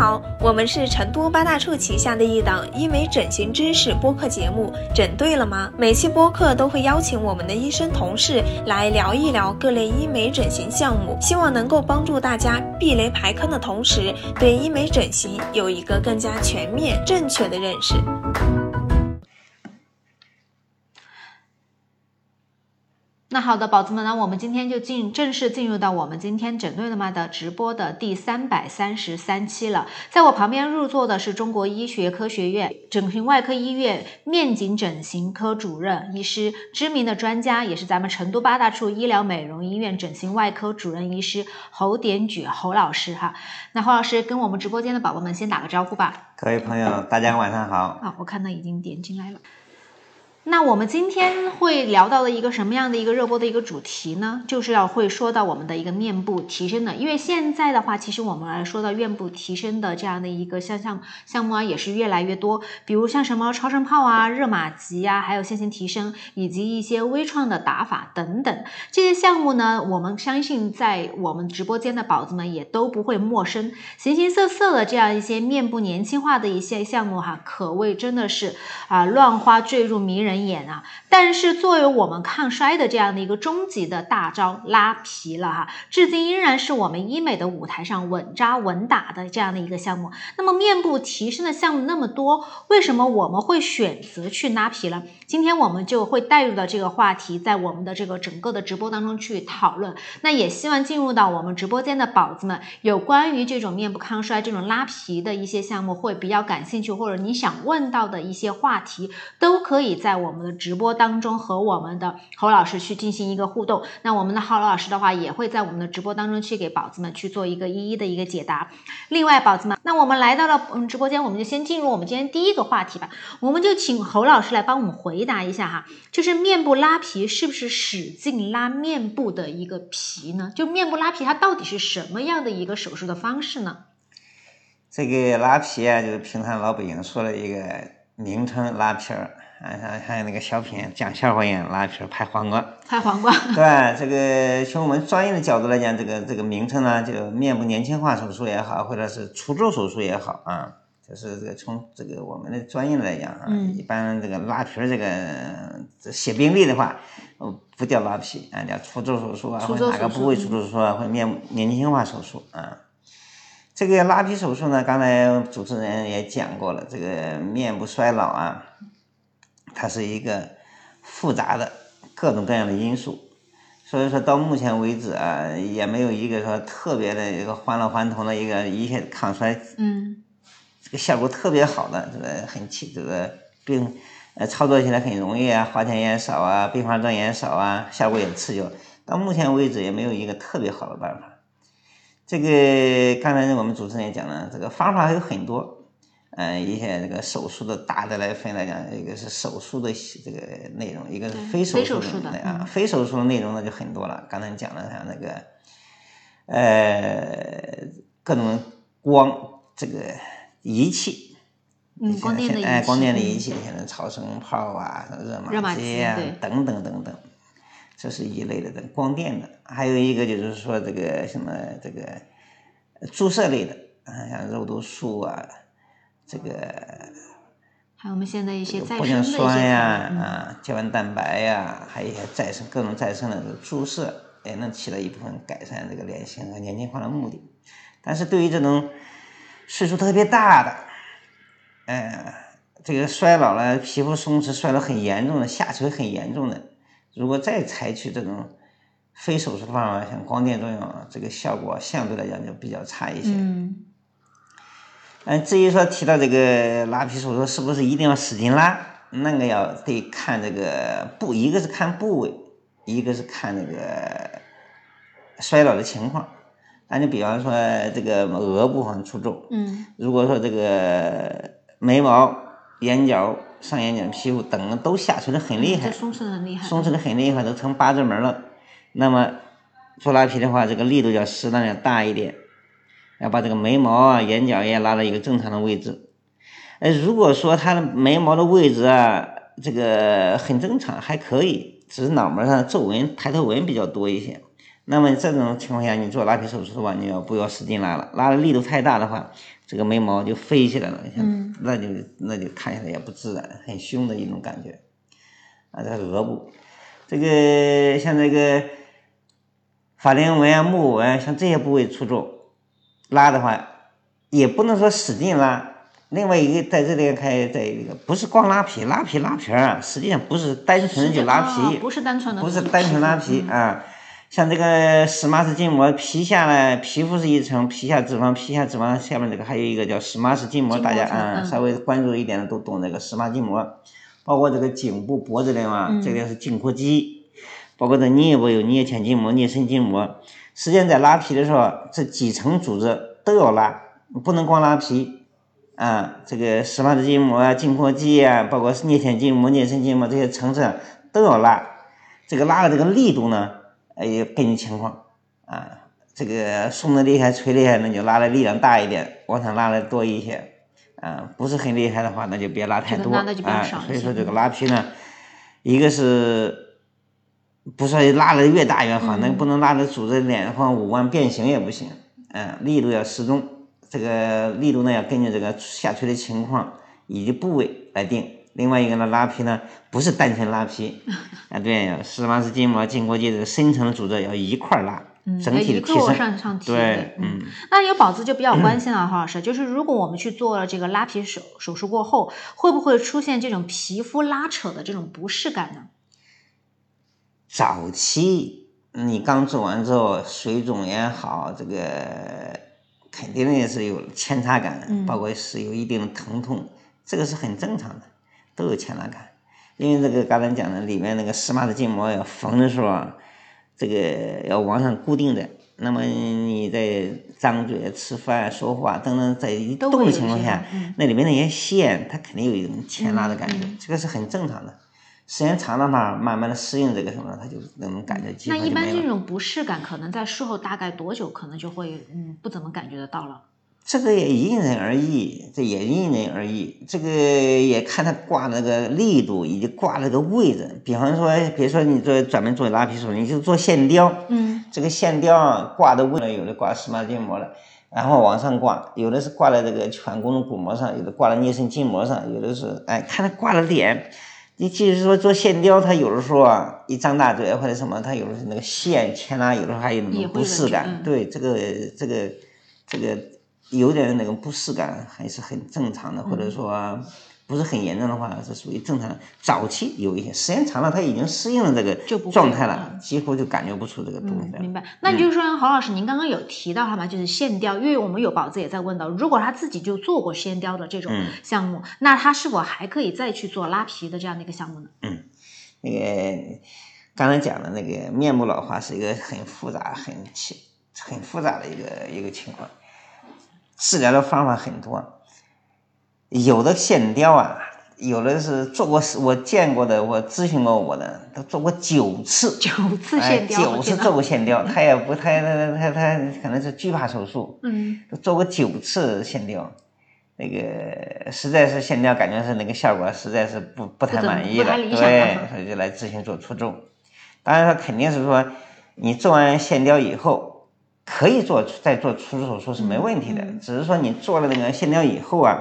好，我们是成都八大处旗下的一档医美整形知识播客节目，整对了吗？每期播客都会邀请我们的医生同事来聊一聊各类医美整形项目，希望能够帮助大家避雷排坑的同时，对医美整形有一个更加全面、正确的认识。那好的，宝子们，那我们今天就进正式进入到我们今天整对了吗的直播的第三百三十三期了。在我旁边入座的是中国医学科学院整形外科医院面颈整形科主任医师，知名的专家，也是咱们成都八大处医疗美容医院整形外科主任医师侯典举侯老师哈。那侯老师跟我们直播间的宝宝们先打个招呼吧。各位朋友，大家晚上好。啊，我看到已经点进来了。那我们今天会聊到的一个什么样的一个热播的一个主题呢？就是要会说到我们的一个面部提升的，因为现在的话，其实我们来说到面部提升的这样的一个项项项目啊，也是越来越多。比如像什么超声炮啊、热玛吉呀，还有线性提升，以及一些微创的打法等等这些项目呢，我们相信在我们直播间的宝子们也都不会陌生。形形色色的这样一些面部年轻化的一些项目哈，可谓真的是啊乱花坠入迷人。人眼啊，但是作为我们抗衰的这样的一个终极的大招拉皮了哈，至今依然是我们医美的舞台上稳扎稳打的这样的一个项目。那么面部提升的项目那么多，为什么我们会选择去拉皮呢？今天我们就会带入到这个话题，在我们的这个整个的直播当中去讨论。那也希望进入到我们直播间的宝子们，有关于这种面部抗衰、这种拉皮的一些项目会比较感兴趣，或者你想问到的一些话题，都可以在。我们的直播当中和我们的侯老师去进行一个互动，那我们的侯老师的话也会在我们的直播当中去给宝子们去做一个一一的一个解答。另外，宝子们，那我们来到了嗯直播间，我们就先进入我们今天第一个话题吧。我们就请侯老师来帮我们回答一下哈，就是面部拉皮是不是使劲拉面部的一个皮呢？就面部拉皮它到底是什么样的一个手术的方式呢？这个拉皮啊，就是平常老百姓说的一个名称，拉皮儿。啊，像像那个小品讲笑话一样，拉皮拍黄瓜，拍黄瓜，对吧？这个从我们专业的角度来讲，这个这个名称呢，就面部年轻化手术也好，或者是除皱手术也好啊，就是这个从这个我们的专业来讲啊，一般这个拉皮儿这个写病历的话，不叫拉皮啊，叫除皱手术啊，或者哪个部位除皱手术啊，或者面部年轻化手术啊。这个拉皮手术呢，刚才主持人也讲过了，这个面部衰老啊。它是一个复杂的各种各样的因素，所以说到目前为止啊，也没有一个说特别的一个返老还童的一个一些抗衰，嗯，这个效果特别好的，这个很起这个病呃操作起来很容易啊，花钱也少啊，并发症也少啊，效果也持久。到目前为止也没有一个特别好的办法。这个刚才我们主持人也讲了，这个方法还有很多。嗯，一些这个手术的大的来分来讲，一个是手术的这个内容，一个是非手术的啊。非手术的内容呢就很多了。刚才讲了像那个，呃，各种光这个仪器，嗯，光电的哎，光电的仪器，像超声炮啊、热玛吉啊等等等等，这是一类的，这光电的。还有一个就是说这个什么这个注射类的，啊，像肉毒素啊。这个还有我们现在一些再生的酸呀，啊，胶原蛋白呀，还有一些再生各种再生的注射，也能起到一部分改善这个脸型和年轻化的目的。但是对于这种岁数特别大的，哎，这个衰老了，皮肤松弛、衰老很严重的、下垂很严重的，如果再采取这种非手术的方法，像光电作用，这个效果相对来讲就比较差一些。嗯。嗯，至于说提到这个拉皮手术是不是一定要使劲拉，那个要得看这个部，一个是看部位，一个是看那个衰老的情况。那你比方说这个额部很出皱，嗯，如果说这个眉毛、眼角、上眼睑皮肤等都下垂的很厉害，松弛的很厉害，松弛的很厉害，都成八字门了，那么做拉皮的话，这个力度要适当的大一点。要把这个眉毛啊、眼角也拉到一个正常的位置。呃，如果说他的眉毛的位置啊，这个很正常，还可以，只是脑门上皱纹、抬头纹比较多一些，那么这种情况下，你做拉皮手术的话，你要不要使劲拉了？拉的力度太大的话，这个眉毛就飞起来了，嗯，那就那就看起来也不自然，很凶的一种感觉。啊，这额部，这个像这个法令纹啊、木纹，啊像这些部位出皱，拉的话，也不能说使劲拉。另外一个在这里看，在一个不是光拉皮，拉皮拉皮啊，实际上不是单纯的就拉皮，不是单纯的，不是单纯拉皮啊。像这个史马氏筋膜，皮下呢，皮肤是一层，皮下脂肪，皮下脂肪下面这个还有一个叫史马氏筋膜，大家啊稍微关注一点的都懂这个史马筋膜。包括这个颈部、脖子的嘛，这个是颈阔肌，包括这颞部有颞前筋膜、颞深筋膜。实际上在拉皮的时候，这几层组织都要拉，不能光拉皮啊。这个史马氏筋膜啊、颈阔肌啊，包括颞前筋膜、颞深筋膜这些层次都要拉。这个拉的这个力度呢？哎，根据情况啊，这个松的厉害、吹厉害，那就拉的力量大一点，往上拉的多一些。啊，不是很厉害的话，那就别拉太多啊。所以说这个拉皮呢，一个是不说拉的越大越好，那不能拉的组织脸或五官变形也不行。嗯，力度要适中，这个力度呢要根据这个下垂的情况以及部位来定。另外一个呢，拉皮呢不是单纯拉皮，啊对，史马氏筋膜、筋膜肌这个深层组织要一块拉，整体的提升。对，嗯。那有宝子就比较关 心了，何老师，就是如果我们去做了这个拉皮手手术过后，会不会出现这种皮肤拉扯的这种不适感呢？早期你刚做完之后，水肿也好，这个肯定也是有牵擦感，包括是有一定的疼痛，这个是很正常的。都有牵拉感，因为这个刚才讲的里面那个湿麻的筋膜要缝的时候啊，这个要往上固定的。那么你在张嘴、吃饭、说话等等，在一动的情况下，那里面那些线它肯定有一种牵拉的感觉，这个是很正常的。时间长了嘛，慢慢的适应这个什么，它就那种感觉那一般这种不适感可能在术后大概多久可能就会嗯不怎么感觉得到了？这个也因人而异，这也因人而异。这个也看他挂那个力度以及挂那个位置。比方说，比如说你做专门做拉皮手术，你就做线雕，嗯，这个线雕啊挂的位置，有的挂湿麻筋膜了，然后往上挂，有的是挂在这个颧骨骨膜上，有的挂在颞深筋膜上，有的是哎，看他挂的点。你即使说做线雕，他有的时候啊一张大嘴或者什么，他有的是那个线牵拉，有的时候还有那种不适感。对，这个这个这个。有点那种不适感还是很正常的，或者说不是很严重的话，是属于正常。早期有一些，时间长了，他已经适应了这个状态了，几乎就感觉不出这个东西了。明白。那就是说，侯老师，您刚刚有提到哈嘛，就是线雕，因为我们有宝子也在问到，如果他自己就做过线雕的这种项目，那他是否还可以再去做拉皮的这样的一个项目呢？嗯，那个刚才讲的那个面部老化是一个很复杂、很很很复杂的一个一个情况。治疗的方法很多，有的线雕啊，有的是做过，我见过的，我咨询过我的，都做过九次，九次线雕，九次做过线雕，他也不，他他他他可能是惧怕手术，嗯，都做过九次线雕，那个实在是线雕感觉是那个效果实在是不不太满意的，对，所以就来咨询做除皱。当然他肯定是说，你做完线雕以后。可以做再做除皱手术是没问题的，只是说你做了那个线雕以后啊，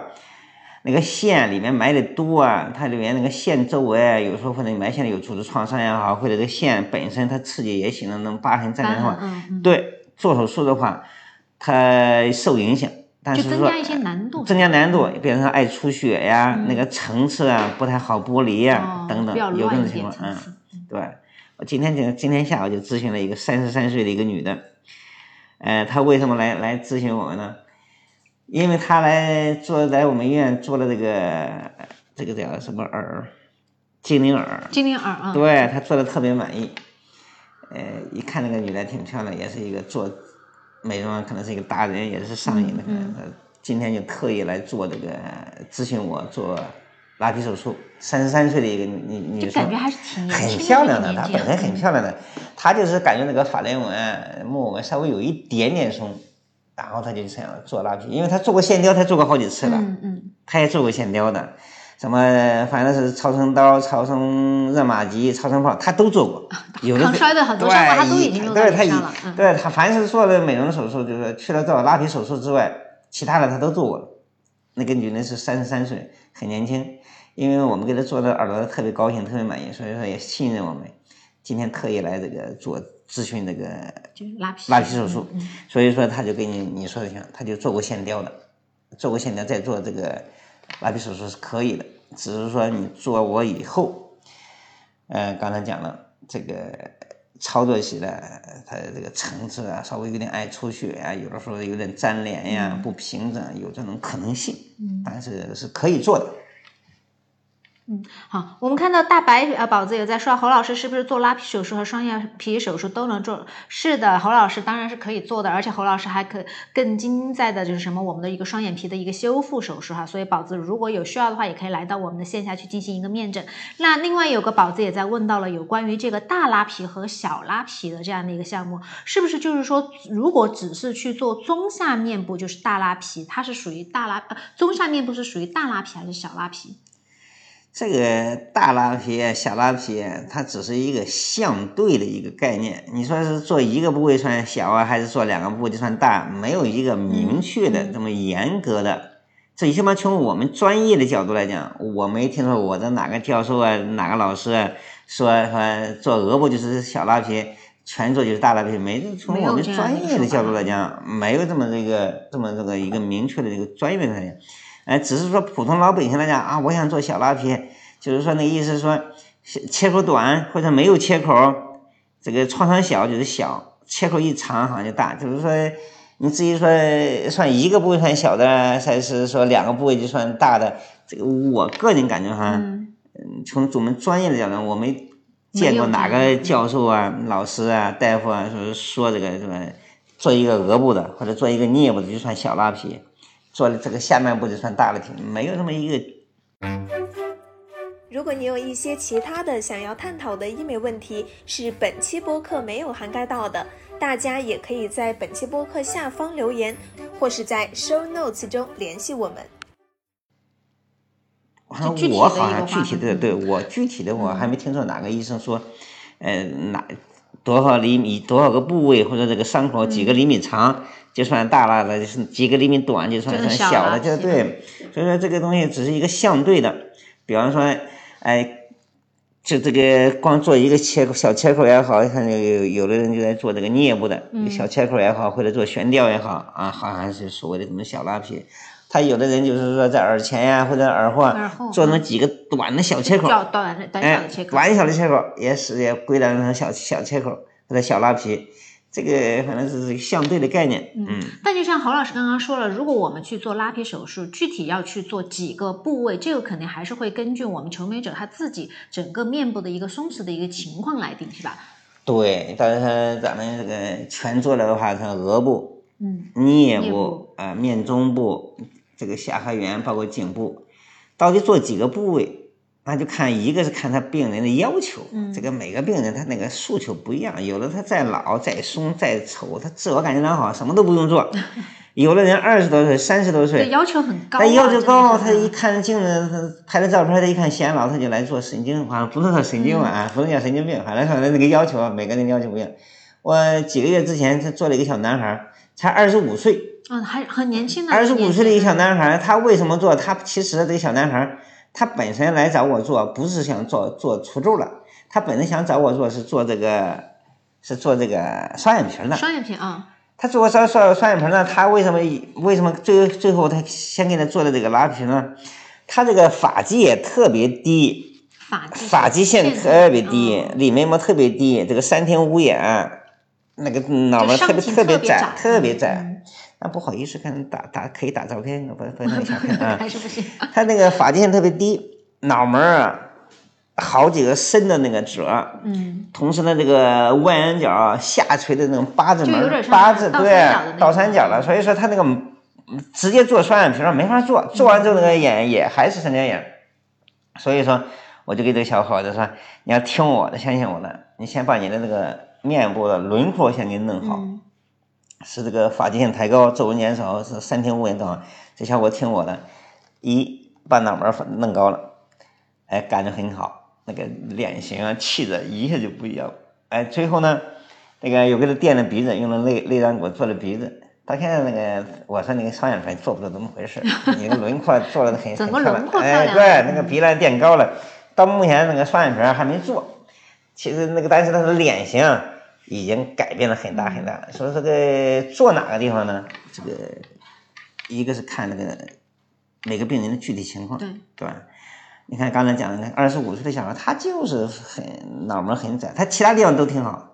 那个线里面埋的多啊，它里面那个线周围有时候或者埋线的有组织创伤也好，或者这个线本身它刺激也形成那种疤痕粘连的话，对，做手术的话它受影响，但是说增加一些难度，增加难度，比如说爱出血呀，那个层次啊不太好剥离呀等等，有这种情况，嗯，对，我今天就今天下午就咨询了一个三十三岁的一个女的。呃，他为什么来来咨询我们呢？因为他来做来我们医院做了这个这个叫什么耳，精灵耳，精灵耳啊，对他做的特别满意。呃，一看那个女的挺漂亮，也是一个做美容可能是一个达人，也是上瘾的。嗯嗯。今天就特意来做这个咨询我做。拉皮手术，三十三岁的一个女女生，感觉还是挺很漂亮的。她本身很漂亮的，她就是感觉那个法令纹、木纹稍微有一点点松，然后她就想做拉皮，因为她做过线雕，她做过好几次了。嗯嗯。她也做过线雕的，什么反正是超声刀、超声热玛吉、超声炮，她都做过。有的抗衰的很多项目他都已经用上了。嗯，对她凡是做的美容手术，就是除了做拉皮手术之外，其他的她都做过了。那个女人是三十三岁，很年轻，因为我们给他做的耳朵特别高兴，特别满意，所以说也信任我们。今天特意来这个做咨询这个就是拉皮拉皮手术，嗯所以说他就跟你你说的像，他就做过线雕的，做过线雕再做这个拉皮手术是可以的，只是说你做我以后，呃，刚才讲了这个操作起来，它这个层次啊，稍微有点爱出血呀、有的时候有点粘连呀、不平整，有这种可能性，嗯。但是是可以做的。嗯好，我们看到大白呃宝子也在说，侯老师是不是做拉皮手术和双眼皮手术都能做？是的，侯老师当然是可以做的，而且侯老师还可更精在的就是什么我们的一个双眼皮的一个修复手术哈。所以宝子如果有需要的话，也可以来到我们的线下去进行一个面诊。那另外有个宝子也在问到了有关于这个大拉皮和小拉皮的这样的一个项目，是不是就是说，如果只是去做中下面部就是大拉皮，它是属于大拉呃中下面部是属于大拉皮还是小拉皮？这个大拉皮、小拉皮，它只是一个相对的一个概念。你说是做一个部位算小啊，还是做两个部位就算大？没有一个明确的这么严格的。最起码从我们专业的角度来讲，我没听说我的哪个教授啊、哪个老师啊说说做额部就是小拉皮，全做就是大拉皮。没从我们专业的角度来讲，没有这么这个这么这个一个明确的这个专业的概念。哎，只是说普通老百姓来讲啊，我想做小拉皮，就是说那个意思是说切口短或者没有切口，这个创伤小就是小，切口一长好像就大。就是说你至于说算一个部位算小的，还是说两个部位就算大的，这个我个人感觉哈，嗯，嗯从我们专业的角度，我没见过哪个教授啊、老师啊、大夫啊说说这个什么做一个额部的或者做一个颞部的就算小拉皮。做了这个下半部就算大了挺，没有那么一个如果你有一些其他的想要探讨的医美问题，是本期播客没有涵盖到的，大家也可以在本期播客下方留言，或是在 show notes 中联系我们。我好像具体的，对我具体的我还没听说哪个医生说，呃，哪多少厘米多少个部位或者这个伤口几个厘米长就算大了的，就是几个厘米短就算算小的，就对。所以说这个东西只是一个相对的，比方说，哎。就这个光做一个切口小切口也好，看有有有的人就在做这个颞部的、嗯。小切口也好，或者做悬吊也好啊，好像是所谓的什么小拉皮。他有的人就是说在耳前呀、或者耳后啊做那么几个短的小切口，较短短小哎的切，口，短小的切口也是也归纳成小小切口或者小拉皮，这个反正是相对的概念，嗯。但就像侯老师刚刚说了，如果我们去做拉皮手术，具体要去做几个部位，这个肯定还是会根据我们求美者他自己整个面部的一个松弛的一个情况来定，是吧？对，但是咱们这个全做了的话，像额部、嗯，颞部。啊、面中部、这个下颌缘，包括颈部，到底做几个部位，那就看一个是看他病人的要求，嗯这个每个病人他那个诉求不一样，有的他再老再松再丑，他自我感觉良好，什么都不用做；有的人二十多岁、三十多岁对，，要求很高啊、他要求高，他一看镜子，他拍的照片，他一看显老，他就来做神经，好像不是说神经吧，啊不是叫神经病，反正说那个要求啊，每个人要求不一样。我几个月之前，他做了一个小男孩，才二十五岁，嗯，还很年轻的，二十五岁的一个小男，男孩，他为什么做？他其实这个小男孩，他本身来找我做，不是想做做除皱了，他本身想找我做是做这个，是做这个双眼皮的。双眼皮啊，他做双双双眼皮呢，他为什么为什么最最后他先给他做的这个拉皮呢？他这个发际也特别低，发际发际线特别低，嗯里眉毛特别低，这个三庭五眼，那个脑门特别特别窄特别窄，那不好意思，看打打可以打照片，不不能照片啊。还是不行。他那个发际线特别低，脑门儿啊好几个深的那个褶儿，嗯，同时呢，这个外眼角啊下垂的那种八字门八字对倒三角了，所以说他那个嗯直接做双眼皮儿没法做，做完之后那个眼也还是三角眼，所以说我就给这个小伙子说，你要听我的，相信我的，你先把你的那个面部的轮廓先给弄好，嗯是这个发际线抬高，皱纹减少，是三庭五眼正好。这小伙听我的，一把脑门儿弄高了，哎，感觉很好，那个脸型啊、气质一下就不一样。哎，最后呢，那个又给他垫了鼻子，用了内内脏骨做了鼻子。到现在那个，我说那个双眼皮做不做怎么回事？你的轮廓做的很很漂亮，哎，对，那个鼻梁垫高了。到目前那个双眼皮还没做，其实那个但是他的脸型已经改变了很大很大。所以这个做哪个地方呢？这个一个是看那个每个病人的具体情况，对对吧？你看刚才讲的那二十五岁的小孩，他就是很脑门很窄，他其他地方都挺好。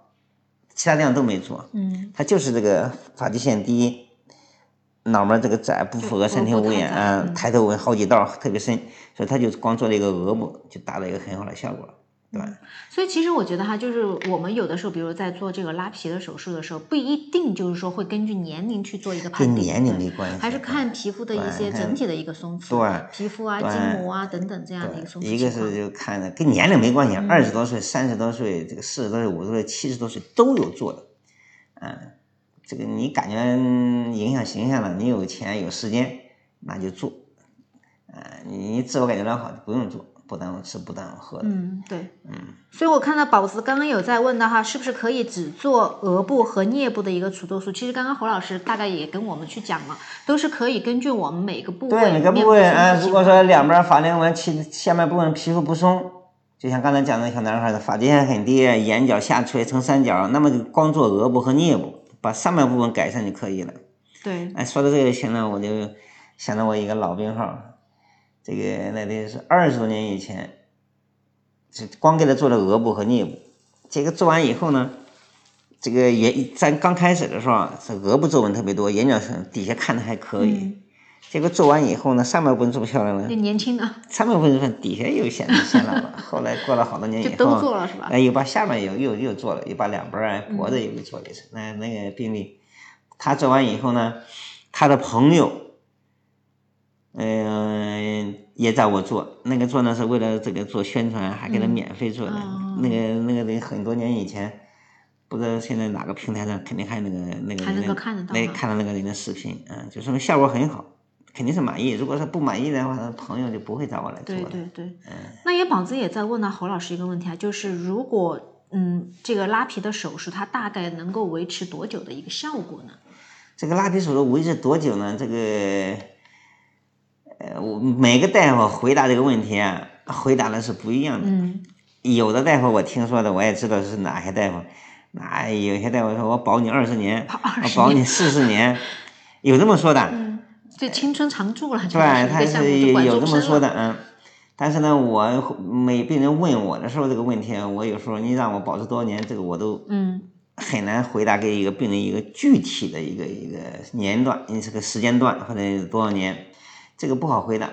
其他地方都没做，嗯，他就是这个发际线低，脑门这个窄，不符合身体五眼嗯，抬头纹好几道特别深，所以他就光做了一个额部，就达到一个很好的效果。对，所以其实我觉得哈，就是我们有的时候，比如在做这个拉皮的手术的时候，不一定就是说会根据年龄去做一个判定，跟年龄没关系，还是看皮肤的一些整体的一个松弛，对，皮肤啊、筋膜啊等等这样的一个松弛一个是就看的跟年龄没关系，二十多岁、三十多岁、这个四十多岁、五十多岁、七十多岁都有做的，嗯，这个你感觉影响形象了，你有钱有时间那就做，嗯，你自我感觉良好就不用做。不耽误吃，不耽误喝的。嗯，对，嗯，所以我看到宝子刚刚有在问的哈，是不是可以只做额部和颞部的一个除皱术？其实刚刚侯老师大概也跟我们去讲了，都是可以根据我们每个部位。对每个部位啊，如果说两边法令纹、其下面部分皮肤不松，就像刚才讲的小男孩的发际线很低，眼角下垂成三角，那么就光做额部和颞部，把上面部分改善就可以了。对，哎，说到这个，行了我就想到我一个老病号。这个那得是二十多年以前，这光给他做了额部和颞部。这个做完以后呢，这个眼咱刚开始的时候啊，这额部皱纹特别多，眼角底下看的还可以。结果做完以后呢，上面部分做漂亮了，年轻的上面部分底下又显显老了。后来过了好多年以后，都做了是吧？哎，又把下面又又又做了，又把两边儿脖子又给做了一次。那那个病例，他做完以后呢，他的朋友。嗯，也找我做，那个做呢是为了这个做宣传，还给他免费做的。那个那个人很多年以前，不知道现在哪个平台上肯定还那个那个还能够看得到，那看到那个人的视频，嗯，就说明效果很好，肯定是满意。如果说不满意的话，朋友就不会找我来做对对对，嗯。那也宝子也在问到侯老师一个问题啊，就是如果嗯这个拉皮的手术，它大概能够维持多久的一个效果呢？这个拉皮手术维持多久呢？这个。呃，我每个大夫回答这个问题啊，回答的是不一样的。嗯。有的大夫我听说的，我也知道是哪些大夫。那有些大夫说我保你二十年，我保你四十年，有这么说的。嗯。这青春常驻了。对，他是有这么说的，嗯。但是呢，我每病人问我的时候这个问题，我有时候你让我保持多少年，这个我都嗯很难回答给一个病人一个具体的一个一个年段，你这个时间段或者多少年。这个不好回答，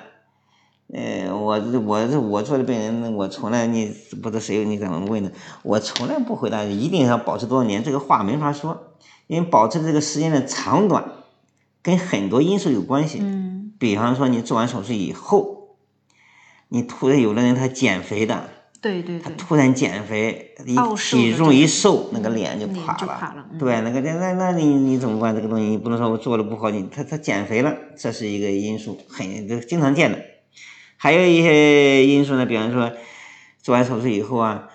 呃，我我我做的病人，我从来你不知道谁你怎么问的，我从来不回答一定要保持多少年，这个话没法说，因为保持这个时间的长短跟很多因素有关系。嗯，比方说你做完手术以后，你突然有的人他减肥的。对对对，他突然减肥，一体重一瘦，那个脸就垮了。对，那个那那那你你怎么办？这个东西你不能说我做的不好，你他他减肥了，这是一个因素，很这经常见的。还有一些因素呢，比方说做完手术以后啊，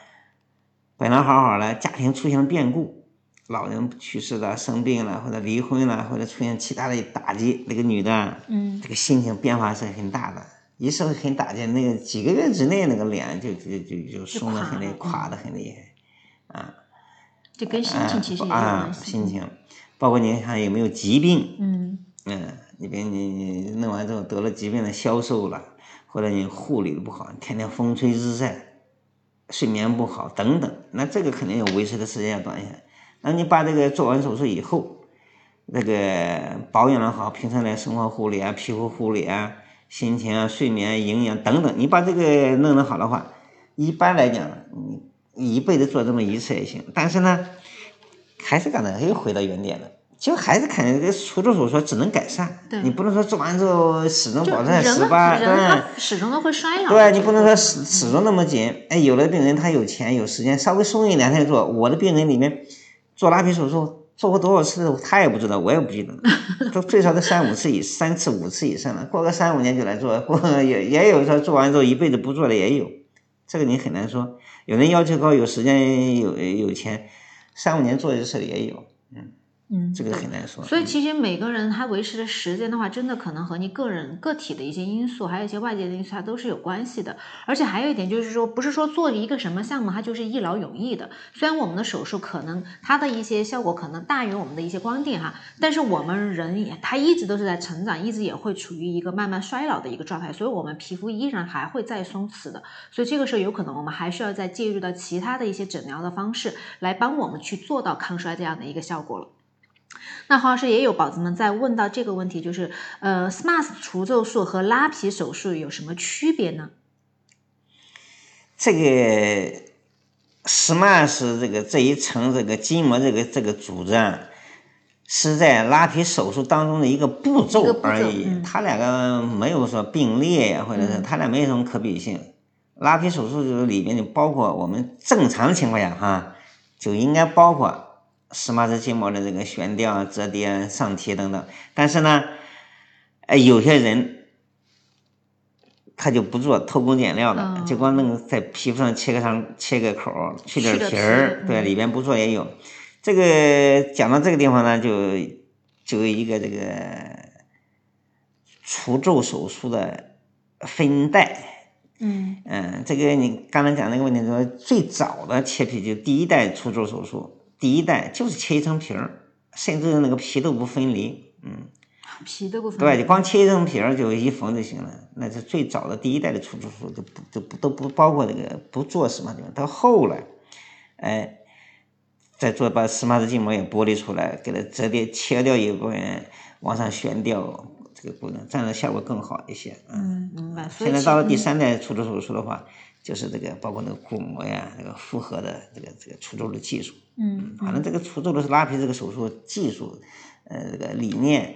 本来好好的，家庭出现了变故，老人去世了、生病了，或者离婚了，或者出现其他的打击，那个女的，嗯，这个心情变化是很大的。一受很打击，那个几个月之内，那个脸就就就就松的很厉害，垮的很厉害，啊，就跟心情其实也啊，心情，包括你看有没有疾病，嗯，嗯，你别你你弄完之后得了疾病的消瘦了，或者你护理的不好，天天风吹日晒，睡眠不好等等，那这个肯定要维持的时间要短一些。那你把这个做完手术以后，那个保养的好，平常的生活护理啊，皮肤护理啊。心情啊、睡眠、营养等等，你把这个弄得好的话，一般来讲，你一辈子做这么一次也行。但是呢，还是刚才又回到原点了，就还是看这个除皱手术只能改善，你不能说做完之后始终保持在十八，对，始终都会衰老。对，你不能说始始终那么紧。哎，有的病人他有钱有时间，稍微松一点他就做。我的病人里面做拉皮手术做过多少次，他也不知道，我也不记得了，都最少得三五次以三次五次以上了。过个三五年就来做，过也也有说做完之后一辈子不做的也有，这个你很难说。有人要求高，有时间有有钱，三五年做一次的也有，嗯。嗯，这个很难说。所以其实每个人他维持的时间的话，真的可能和你个人个体的一些因素，还有一些外界的因素，它都是有关系的。而且还有一点就是说，不是说做一个什么项目，它就是一劳永逸的。虽然我们的手术可能它的一些效果可能大于我们的一些光电哈，但是我们人也他一直都是在成长，一直也会处于一个慢慢衰老的一个状态，所以我们皮肤依然还会再松弛的。所以这个时候有可能我们还需要再介入到其他的一些诊疗的方式，来帮我们去做到抗衰这样的一个效果了。那黄老师也有宝子们在问到这个问题，就是呃，SMAS 除皱术和拉皮手术有什么区别呢？这个 SMAS 这个这一层这个筋膜这个这个组织啊，是在拉皮手术当中的一个步骤而已，它两个没有说并列呀，或者是它俩没有什么可比性。拉皮手术就是里面就包括我们正常情况下哈，就应该包括。司马氏筋膜的这个悬吊、折叠、上提等等，但是呢，哎，有些人他就不做偷工减料的，就光那个在皮肤上切个上切个口，去点皮儿，对，里边不做也有。这个讲到这个地方呢，就就有一个这个除皱手术的分代。嗯嗯，这个你刚才讲那个问题说，最早的切皮就第一代除皱手术。第一代就是切一层皮儿，甚至那个皮都不分离，嗯，皮都不分离，对，就光切一层皮儿就一缝就行了。那是最早的第一代的除皱术，都不都不都不包括这个不做什么的。到后来，哎，再做把司马氏筋膜也剥离出来，给它折叠切掉一部分，往上悬吊，这个功能这样的效果更好一些。嗯，明白。现在到了第三代除皱手术的话，就是这个包括那个鼓膜呀，那个复合的这个这个除皱的技术。嗯，反正这个除皱的是拉皮这个手术技术，呃，这个理念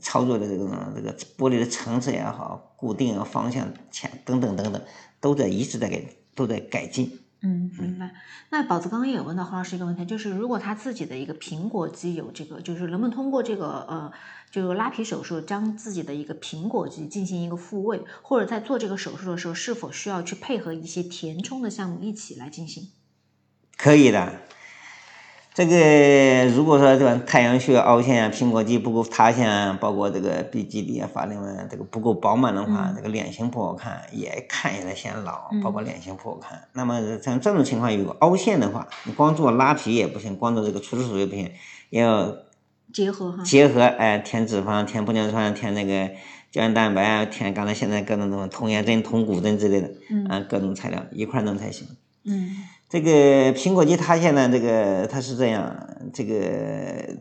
操作的这个这个玻璃的层次也好，固定啊方向前等等等等，都在一直在给都在改进。嗯，明白。那宝子刚刚也有问到黄老师一个问题，就是如果他自己的一个苹果肌有这个，就是能不能通过这个呃，就是拉皮手术将自己的一个苹果肌进行一个复位，或者在做这个手术的时候，是否需要去配合一些填充的项目一起来进行？可以的。这个如果说对吧，太阳穴凹陷啊，苹果肌不够塌陷啊，包括这个鼻基底啊、法令纹这个不够饱满的话，这个脸型不好看，也看起来显老，包括脸型不好看。那么像这种情况有凹陷的话，你光做拉皮也不行，光做这个除皱手术也不行，要结合哈，结合哎，填脂肪、填玻尿酸、填那个胶原蛋白啊，填刚才现在各种什么童颜针、童骨针之类的，嗯，各种材料一块弄才行。嗯。这个苹果肌塌陷呢，这个它是这样，这个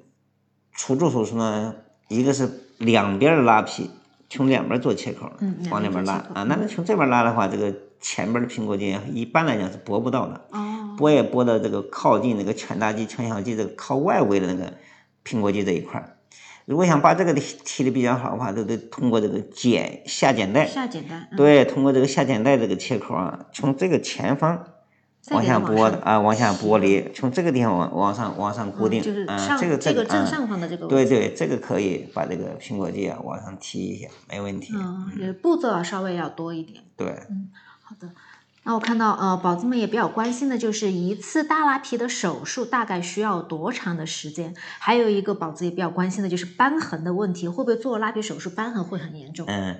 除皱手术呢，一个是两边拉皮，从两边做切口，往两边拉啊。那从这边拉的话，这个前边的苹果肌一般来讲是剥不到的，剥也剥到这个靠近那个犬大肌、犬小肌这个靠外围的那个苹果肌这一块。如果想把这个提的比较好的话，都得通过这个剪下剪带，下剪带，对，通过这个下剪带这个切口啊，从这个前方。往下剥的啊，往下剥离，从这个地方往往上往上固定，啊，这个这个正上方的这个，对对，这个可以把这个苹果肌啊往上提一下，没问题。嗯，步骤啊稍微要多一点。对，嗯，好的。那我看到呃，宝子们也比较关心的就是一次大拉皮的手术大概需要多长的时间？还有一个宝子也比较关心的就是瘢痕的问题，会不会做拉皮手术瘢痕会很严重？嗯，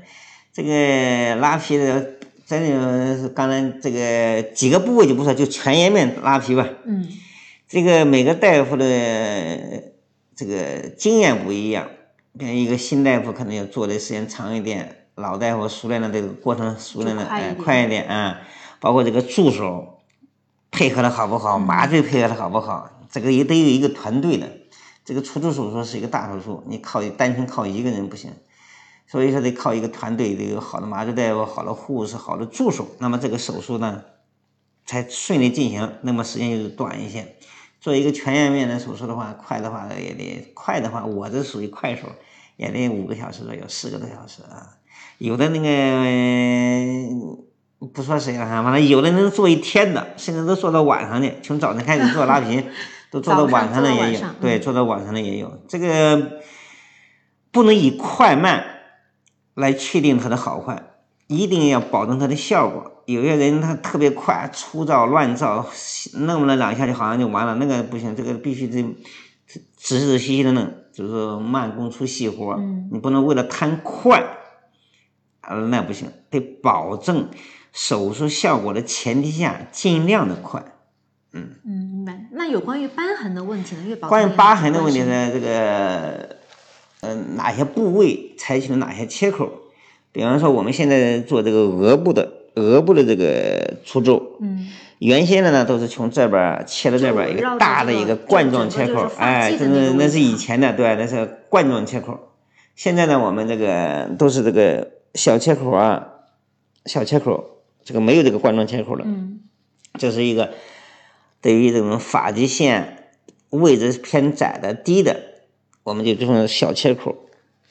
这个拉皮的。这个刚才这个几个部位就不说，就全颜面拉皮吧。嗯，这个每个大夫的这个经验不一样，比如一个新大夫可能要做的时间长一点，老大夫熟练的这个过程熟练的哎快一点啊。包括这个助手配合的好不好，麻醉配合的好不好，这个也得有一个团队的。这个除皱手术是一个大手术，你靠单纯靠一个人不行。所以说得靠一个团队，得有好的麻醉大夫、好的护士、好的助手，那么这个手术呢才顺利进行，那么时间就是短一些。做一个全颜面的手术的话，快的话也得快的话，我这属于快手，也得五个小时左右，四个多小时啊。有的那个不说谁了哈，反正有的能做一天的，甚至都做到晚上的，从早晨开始做拉皮，都做到晚上的也有，对，做到晚上的也有。这个不能以快慢来确定它的好坏，一定要保证它的效果。有些人他特别快，粗糙乱造，弄了两下就好像就完了，那个不行，这个必须得仔仔细细的弄，就是慢工出细活。你不能为了贪快，啊，那不行，得保证手术效果的前提下，尽量的快。嗯嗯，明白。那有关于疤痕的问题呢？关于疤痕的问题呢？这个，嗯，哪些部位采取了哪些切口？比方说，我们现在做这个额部的额部的这个除皱，嗯，原先的呢都是从这边切到这边一个大的一个冠状切口，哎，这是那是以前的，对，那是冠状切口。现在呢，我们这个都是这个小切口啊，小切口，这个没有这个冠状切口了，嗯，这是一个。对于这种发际线位置偏窄的、低的，我们就这种小切口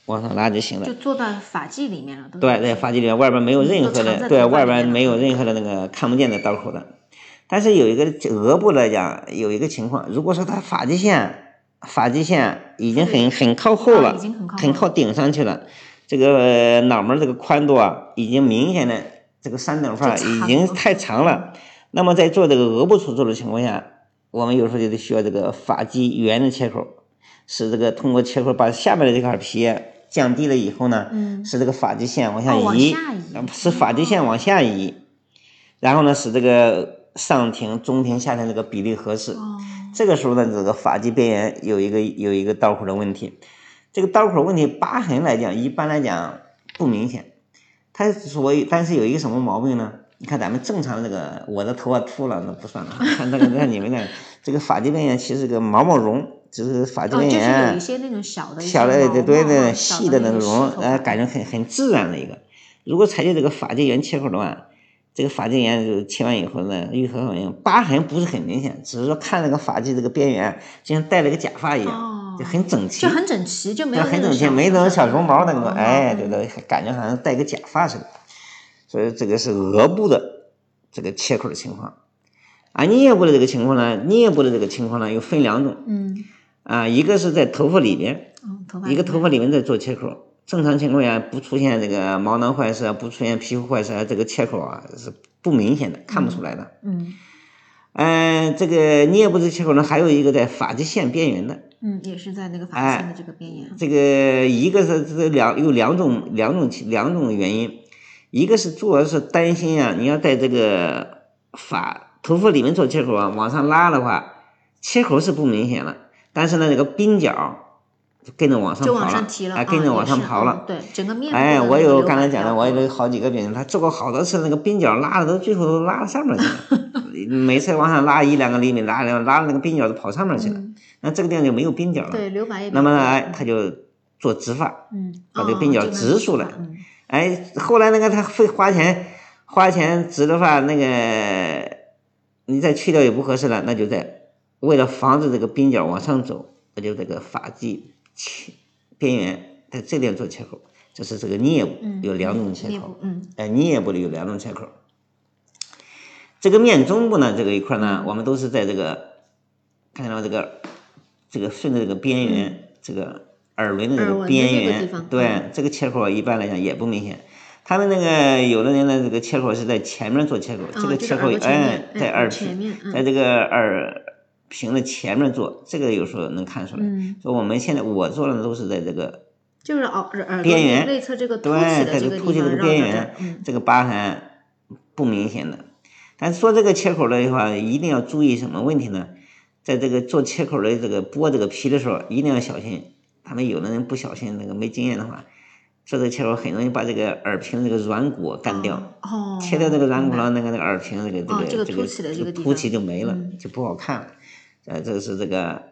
往上拉就行了。就做到发际里面了，对，在发际里面，外边没有任何的，对外边没有任何的那个看不见的刀口的。但是有一个额部来讲，有一个情况，如果说他发际线发际线已经很很靠后了，已经很靠很靠顶上去了，这个脑门这个宽度啊，已经明显的这个三等份已经太长了。那么在做这个额部除皱的情况下，我们有时候就得需要这个发际圆的切口，使这个通过切口把下面的这块皮降低了以后呢，使这个发际线往下移，使发际线往下移，然后呢，使这个上庭、中庭、下庭这个比例合适。这个时候呢，这个发际边缘有一个有一个刀口的问题，这个刀口问题疤痕来讲，一般来讲不明显，它所以但是有一个什么毛病呢？你看咱们正常的这个，我的头发秃了那不算了。看 那个，看你们那这个发际边缘其实个毛毛绒，就是发际边缘，有一些那种小的，小的对对对，细的那种绒，呃，感觉很很自然的一个。如果采取这个发际缘切口的话，这个发际缘就切完以后呢，愈合反应，疤痕不是很明显，只是说看那个发际这个边缘，就像戴了个假发一样，就很整齐，就很整齐，就没有很整齐，没那种小绒毛那种，哎，对对，感觉好像戴个假发似的。所以这个是额部的这个切口的情况，啊，颞部的这个情况呢，颞部的这个情况呢又分两种，嗯，啊，一个是在头发里边，头发一个头发里面在做切口，正常情况下不出现这个毛囊坏死，不出现皮肤坏死，这个切口啊是不明显的，看不出来的，嗯，嗯，这个颞部的切口呢，还有一个在发际线边缘的，嗯，也是在那个发际线的这个边缘，这个一个是这两有两种两种两种原因。一个是主要是担心啊，你要在这个发头发里面做切口啊，往上拉的话，切口是不明显了，但是呢，这个鬓角就跟着往上跑了，哎，跟着往上跑了。对，整个面哎，我有刚才讲的，我有好几个病人，他做过好多次，那个鬓角拉的都最后都拉到上面去了，每次往上拉一两个厘米，拉两拉那个鬓角都跑上面去了，那这个地方就没有鬓角了。对，留白也。那么呢，哎，他就做植发，嗯，把这个鬓角植出来。哎，后来那个他费花钱花钱植的话，那个你再去掉也不合适了，那就在为了防止这个鬓角往上走，那就这个发际切边缘在这边做切口，就是这个颞部有两种切口，嗯，哎，颞部里有两种切口。这个面中部呢，这个一块呢，我们都是在这个看到这个这个顺着这个边缘这个。耳轮的这个边缘，对这个切口一般来讲也不明显。他们那个有的人呢，这个切口是在前面做切口，这个切口哎在耳屏，在这个耳屏的前面做，这个有时候能看出来。说我们现在我做的都是在这个，就是耳耳边缘内侧这个对，在这个凸起这个边缘，这个疤痕不明显的。但是做这个切口的话，一定要注意什么问题呢？在这个做切口的这个剥这个皮的时候，一定要小心。他们有的人不小心，那个没经验的话，做这个切口很容易把这个耳屏这个软骨干掉。哦。切掉这个软骨了，那个那个耳屏这个这个这个这个凸起就没了，就不好看了。呃，这个是这个。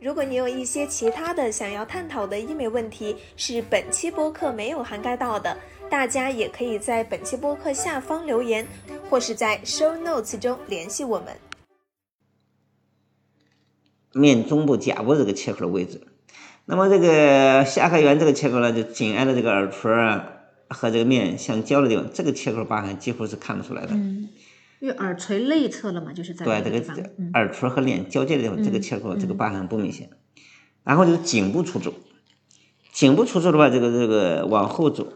如果你有一些其他的想要探讨的医美问题，是本期播客没有涵盖到的，大家也可以在本期播客下方留言，或是在 show notes 中联系我们。面中部甲部这个切口的位置，那么这个下颌缘这个切口呢，就紧挨着这个耳垂啊和这个面相交的地方，这个切口疤痕几乎是看不出来的。因为耳垂内侧了嘛，就是在对这个耳垂和脸交界的地方，这个切口这个疤痕不明显。然后就是颈部出皱，颈部出皱的话，这个这个往后走，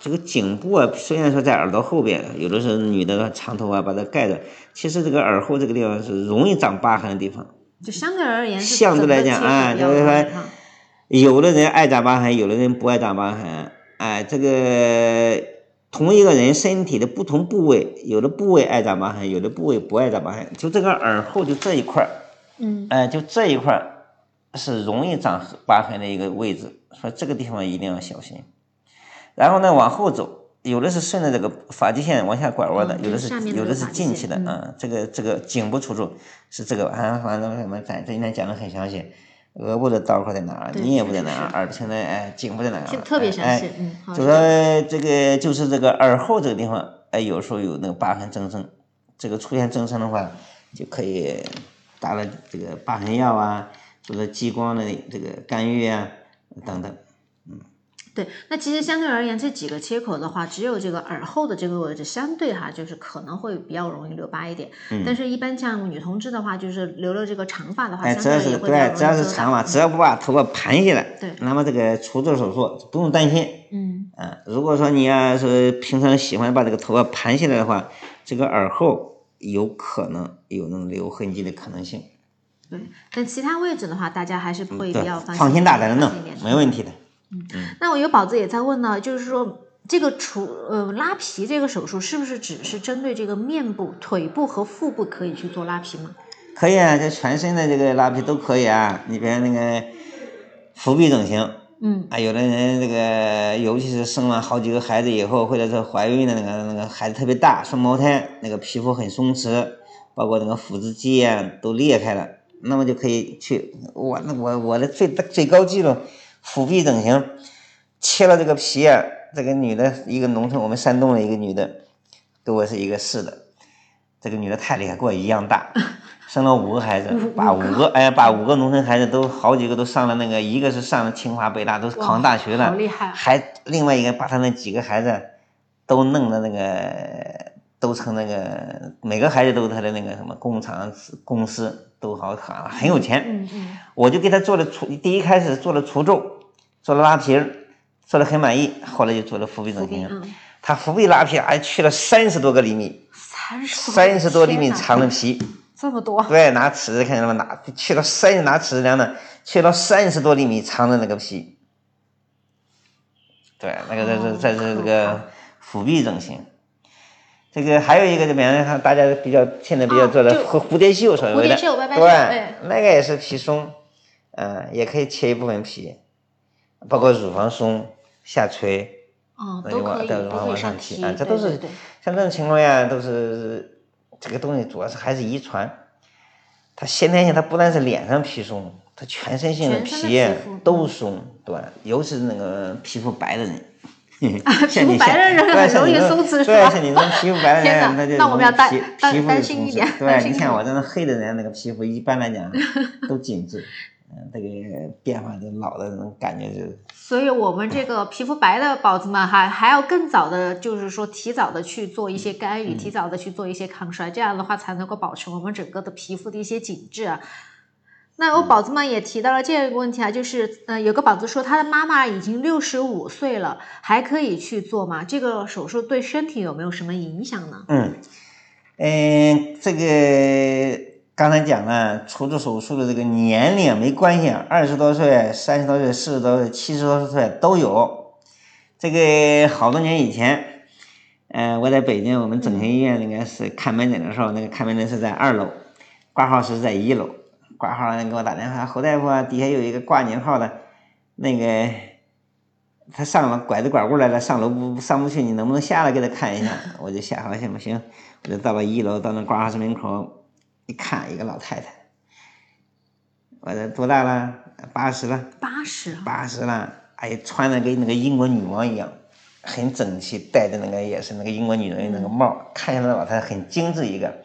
这个颈部啊，虽然说在耳朵后边，有的时候女的长头发把它盖着，其实这个耳后这个地方是容易长疤痕的地方。就相对而言相对来讲啊就是说有的人爱长疤痕，有的人不爱长疤痕。哎，这个同一个人身体的不同部位，有的部位爱长疤痕，有的部位不爱长疤痕。就这个耳后就这一块儿，嗯哎，就这一块儿是容易长疤痕的一个位置，所以这个地方一定要小心。然后呢，往后走，有的是顺着这个发际线往下拐弯的，嗯有的是有的是进去的，啊嗯嗯，这个这个颈部出皱是这个，啊，反正什么咱这今天讲的很详细。额部的刀口在哪儿？对颞部在哪耳现在哎，颈部在哪特别详哎细嗯好就说这个就是这个耳后这个地方，哎，有时候有那个疤痕增生，这个出现增生的话，就可以打了这个疤痕药啊，或者激光的这个干预啊等等。对，那其实相对而言，这几个切口的话，只有这个耳后的这个位置相对哈，就是可能会比较容易留疤一点。嗯但是，一般像女同志的话，就是留了这个长发的话，哎，相只要是对只要是长发，只要不把头发盘下来，对那么这个除皱手术不用担心。嗯，啊，如果说你要是平常喜欢把这个头发盘下来的话，这个耳后有可能有那种留痕迹的可能性。对。但其他位置的话，大家还是会比较，放放心大胆的弄没问题的。那我有宝子也在问呢，就是说这个除呃拉皮这个手术是不是只是针对这个面部、腿部和腹部可以去做拉皮吗？可以啊，这全身的这个拉皮都可以啊。你比如那个腹壁整形，嗯啊，有的人这个尤其是生完好几个孩子以后，或者是怀孕的那个那个孩子特别大，双胞胎，那个皮肤很松弛，包括那个腹直肌啊都裂开了，那么就可以去我那我我的最最高记录，腹壁整形，切了这个皮啊，这个女的一个农村我们山东的一个女的，跟我是一个市的，这个女的太厉害，跟我一样大。生了五个孩子，把五个哎，把五个农村孩子都好几个都上了那个，一个是上了清华北大，都考上大学了，好厉害啊还另外一个把他那几个孩子都弄的那个都成那个每个孩子都是他的那个什么工厂公司都好很很有钱，嗯嗯，我就给他做了除，第一开始做了除皱，做了拉皮儿，做的很满意，后来就做了腹壁整形。嗯，他腹壁拉皮还去了三十多个厘米，三十三十多厘米长的皮。这么多，对，拿尺子看见了吗？拿去了三拿尺子量的，去了三十多厘米长的那个皮。对，那个这在这是这个腹壁整形。这个还有一个，就比方说大家比较现在比较做的哦蝴蝴蝶袖，所谓的蝴蝶袖拜拜对哎，那个也是皮松，嗯，也可以切一部分皮，包括乳房松、下垂，嗯，那就往都可以，再往往都可以上提，啊，这对都是像这种情况下都是这个东西主要是还是遗传，它先天性它不但是脸上皮松，它全身性的皮都松，对，尤其是那个皮肤白的人。啊皮肤白的人很容易松弛是对，吧像你这种皮肤白的人，那我们要担担心一点对，你像我这种黑的人，那个皮肤一般来讲 都紧致，嗯，这个变化就老的那种感觉就所以我们这个皮肤白的宝子们还还要更早的，就是说提早的去做一些干预，提早的去做一些抗衰，这样的话才能够保持我们整个的皮肤的一些紧致啊。那有宝子们也提到了这样一个问题啊，就是呃，有个宝子说他的妈妈已经六十五岁了，还可以去做吗？这个手术对身体有没有什么影响呢？嗯，嗯，这个刚才讲了，除皱手术的这个年龄没关系，二十多岁、三十多岁、四十多岁、七十多岁都有。这个好多年以前，嗯、我在北京我们整形医院那个是看门诊的时候，那个看门诊是在二楼，挂号是在一楼。挂号人给我打电话，侯大夫啊，底下有一个挂您号的，那个他上了拐着拐过来了，上楼不上不去，你能不能下来给他看一下？我就下，好行不行？我就到了一楼，到那挂号室门口一看，一个老太太，我这多大了？八十了，八十，八十了，哎，穿的跟那个英国女王一样，很整齐，戴的那个也是那个英国女人那个帽，看起来老太太很精致一个。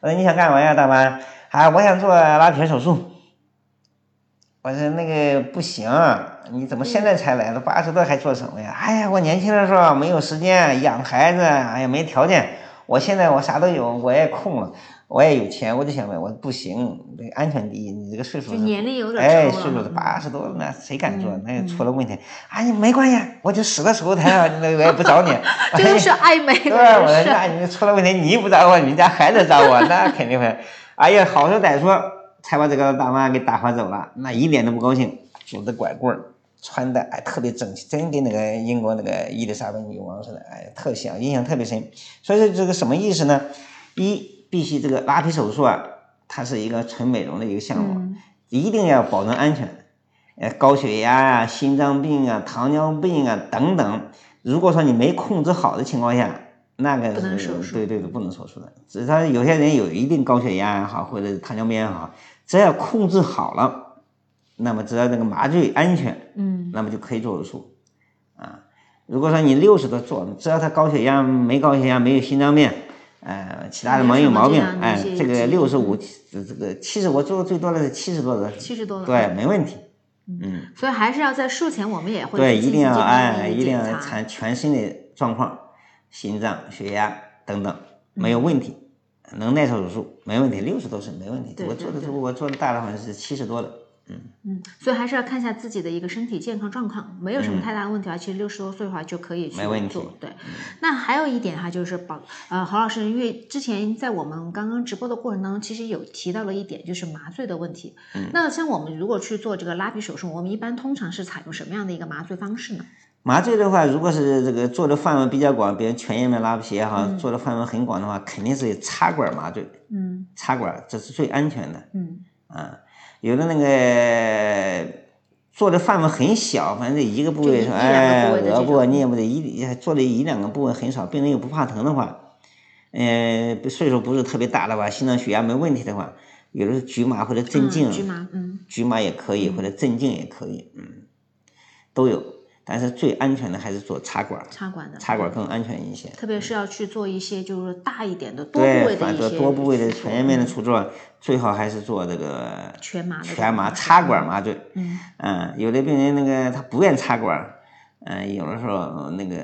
我说你想干嘛呀，大妈？啊，我想做拉皮手术。我说那个不行，你怎么现在才来？都八十多还做什么呀？哎呀，我年轻的时候没有时间养孩子，哎呀没条件。我现在我啥都有，我也空了，我也有钱，我就想问，我不行，这个安全第一。你这个岁数就年龄有点哎，岁数都嗯八十多了，那谁敢做？那嗯出了问题，哎，没关系，我就死到手术台上，那我也不找你。这就是爱美对，的我说人那你出了问题，你不找我，你家孩子找我，那肯定会。哎呀，好说歹说，才把这个大妈给打发走了，那一点都不高兴，拄着拐棍儿，穿的哎特别整齐，真跟那个英国那个伊丽莎白女王似的，哎特像，印象特别深。所以说这个什么意思呢？一必须这个拉皮手术啊，它是一个纯美容的一个项目，嗯一定要保证安全。呃，高血压啊、心脏病啊、糖尿病啊等等，如果说你没控制好的情况下，那个不能是手术对对对，不能手术的。只是他有些人有一定高血压也好，或者是糖尿病也好，只要控制好了，那么只要这个麻醉安全，嗯那么就可以做手术啊。如果说你六十多做，只要他高血压、没高血压、没有心脏病，呃，其他的没有毛病，哎，这个六十五，这个七十，我做的最多的是七十多的，七十多的，对，没问题。嗯，所以还是要在术前我们也会对，一定要哎，一定要查全身的状况，心脏、血压等等没有问题，能耐受手术没问题，六十多岁没问题。对对对我做的时候我做的大的好像是七十多了，嗯嗯，所以还是要看一下自己的一个身体健康状况，没有什么太大的问题的话，其实六十多岁的话就可以去嗯没问题嗯做。对，那还有一点哈，就是保呃侯老师，因为之前在我们刚刚直播的过程当中，其实有提到了一点，就是麻醉的问题。嗯那像我们如果去做这个拉皮手术，我们一般通常是采用什么样的一个麻醉方式呢？麻醉的话，如果是这个做的范围比较广，比如全叶面拉皮也好，嗯做的范围很广的话，肯定是插管麻醉，嗯插管这是最安全的。嗯啊，有的那个做的范围很小，反正一个部位部位的这额部、种颞部的一做的一两个部位很少，病人又不怕疼的话，呃，岁数不是特别大的话，心脏血压没问题的话，有的是局麻或者镇静，嗯局麻嗯局麻也可以，或者镇静也可以，嗯，都有。但是最安全的还是做插管儿，插管的插管儿更安全一些。特别是要去做一些就是大一点的多部，位的多部位的全叶面的嗯除皱，最好还是做这个全麻的全麻插管麻醉。嗯嗯，有的病人那个他不愿插管儿，嗯，有的时候呃那个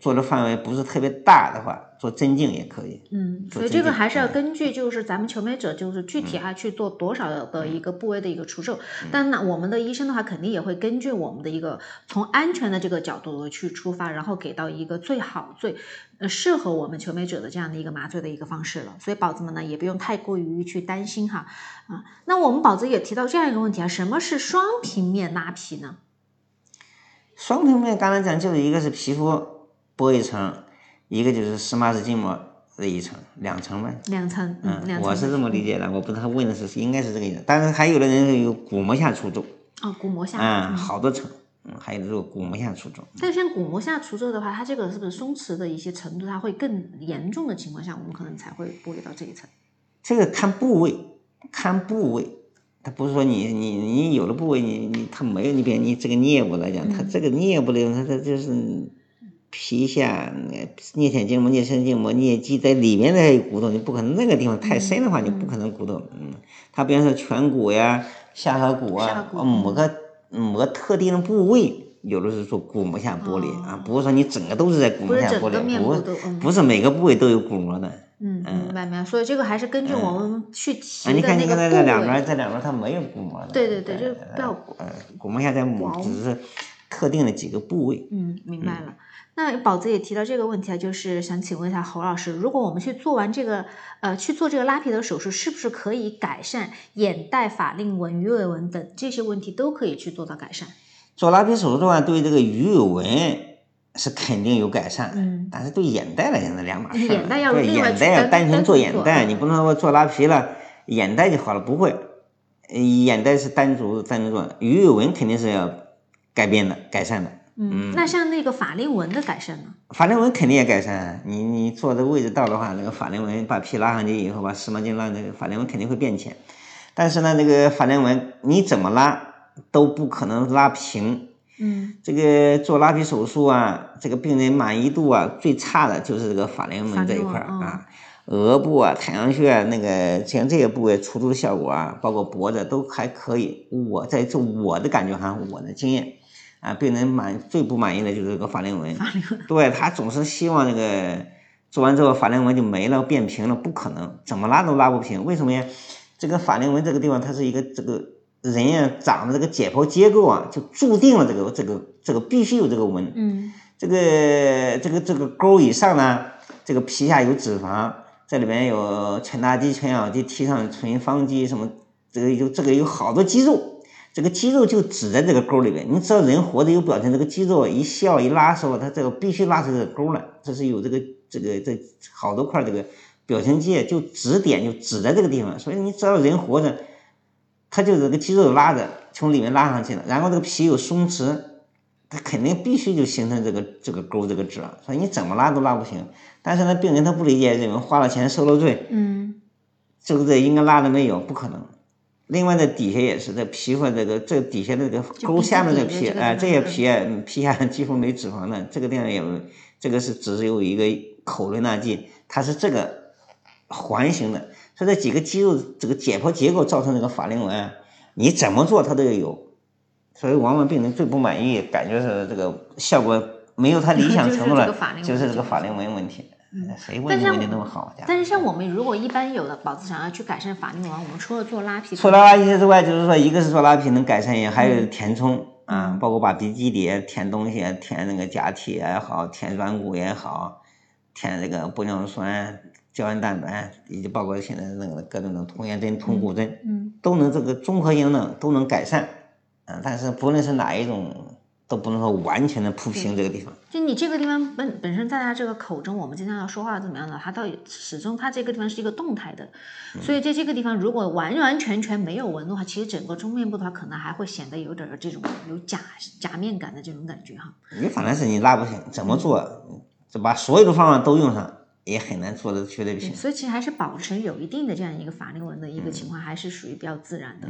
做的范围不是特别大的话，做镇静也可以。嗯，所以这个还是要嗯根据就是咱们求美者就是具体还去做多少的一个部位的一个除皱，嗯但那我们的医生的话肯定也会根据我们的一个从安全的这个角度去出发，然后给到一个最好最呃适合我们求美者的这样的一个麻醉的一个方式了。所以宝子们呢也不用太过于去担心哈啊。那我们宝子也提到这样一个问题啊，什么是双平面拉皮呢？双平面刚才讲就是一个是皮肤剥一层，一个就是司马氏筋膜的一层，两层呗。两层，嗯，两层我是这么理解的，我不知道他问的是应该是这个意思，但是还有的人有骨膜下除皱，哦，骨膜下，嗯，好多层，嗯，还有这个骨膜下除皱。但像骨膜下除皱的话，它这个是不是松弛的一些程度，它会更严重的情况下，我们可能才会剥离到这一层。这个看部位，看部位，它不是说你你你有的部位你你他没有你比如你这个颞部来讲，他这个颞部里头他他就是皮下那个颞浅筋膜、颞深筋膜、颞肌在里面的骨头，你不可能那个地方太深的话，你不可能骨头，嗯，他比方说颧骨呀、下颌骨啊，骨呃某个某个特定的部位。有的是做骨膜下剥离、啊，不是说你整个都是在骨膜下剥离不是每个部位都有骨膜的。嗯，明白明白。所以这个还是根据我们去提的你看个部位。这这两边儿，这两边儿它没有骨膜的。对对对就是呃不要呃，骨膜下在抹，只是特定的几个部位。嗯，明白了。那宝子也提到这个问题啊，就是想请问一下侯老师，如果我们去做完这个呃去做这个拉皮的手术，是不是可以改善眼袋、法令纹、鱼尾纹等这些问题都可以去做到改善？做拉皮手术的话，对这个鱼尾纹是肯定有改善，嗯但是对眼袋来讲是两码事。眼袋要对眼袋要单单纯做眼袋，嗯你不能说我做拉皮了，眼袋就好了，不会。呃眼袋是单独单独做，鱼尾纹肯定是要改变的、改善的。嗯，那像那个法令纹的改善呢？法令纹肯定也改善，你你坐的位置到的话，那个法令纹把皮拉上去以后，把湿毛巾拉，那个法令纹肯定会变浅。但是呢，那个法令纹你怎么拉都不可能拉平。嗯这个做拉皮手术啊，这个病人满意度啊最差的就是这个法令纹这一块啊，额部啊、太阳穴啊那个像这些部位除皱的效果啊，包括脖子都还可以。我在做我的感觉哈，我的经验啊，病人满最不满意的就是这个法令纹。法令纹。对他总是希望这个做完之后法令纹就没了，变平了，不可能，怎么拉都拉不平。为什么呀？这个法令纹这个地方，它是一个这个人呀长的这个解剖结构啊，就注定了这个这个这个必须有这个纹。嗯，这个这个这个沟以上呢，这个皮下有脂肪，这里边有全大肌、全小肌、提上唇方肌什么，这个有这个有好多肌肉。这个肌肉就指在这个沟里边，你知道人活着有表情，这个肌肉一笑一拉时候，它这个必须拉出这个沟来，这是有这个这个这好多块这个表情肌就指点就指在这个地方，所以你知道人活着，它就这个肌肉拉着从里面拉上去了，然后这个皮有松弛，它肯定必须就形成这个这个沟这个褶，所以你怎么拉都拉不行。但是呢，病人他不理解，认为花了钱受了罪，嗯，这个这应该拉的没有，不可能。另外，这底下也是，这皮肤这个这底下这个沟下面的皮，哎，这些皮啊，皮下几乎没脂肪的，这个地方也，这个是只有一个口轮纳剂，它是这个环形的，所以这几个肌肉这个解剖结构造成这个法令纹，你怎么做它都有，所以往往病人最不满意，感觉是这个效果没有他理想 程度了，就是这个法令纹问题。谁问你问的那么好？但是像我们如果一般有的宝子想要去改善法令纹，我们除了做拉皮，除了拉皮之外，就是说一个是做拉皮能改善，也还有填充啊，包括把鼻基底填东西，填那个假体也好，填软骨也好，填这个玻尿酸、胶原蛋白，以及包括现在那个各种的童颜针、通骨针，嗯，都能这个综合性能都能改善，啊，但是不论是哪一种。都不能说完全的铺平这个地方。就你这个地方本本身在他这个口中，我们经常要说话怎么样的，他到底始终他这个地方是一个动态的，所以在这个地方如果完完全全没有纹的话，其实整个中面部的话可能还会显得有点这种有假假面感的这种感觉哈。你反正是你拉不平，怎么做，就把所有的方法都用上，也很难做的绝对平。所以其实还是保持有一定的这样一个法令纹的一个情况，还是属于比较自然的。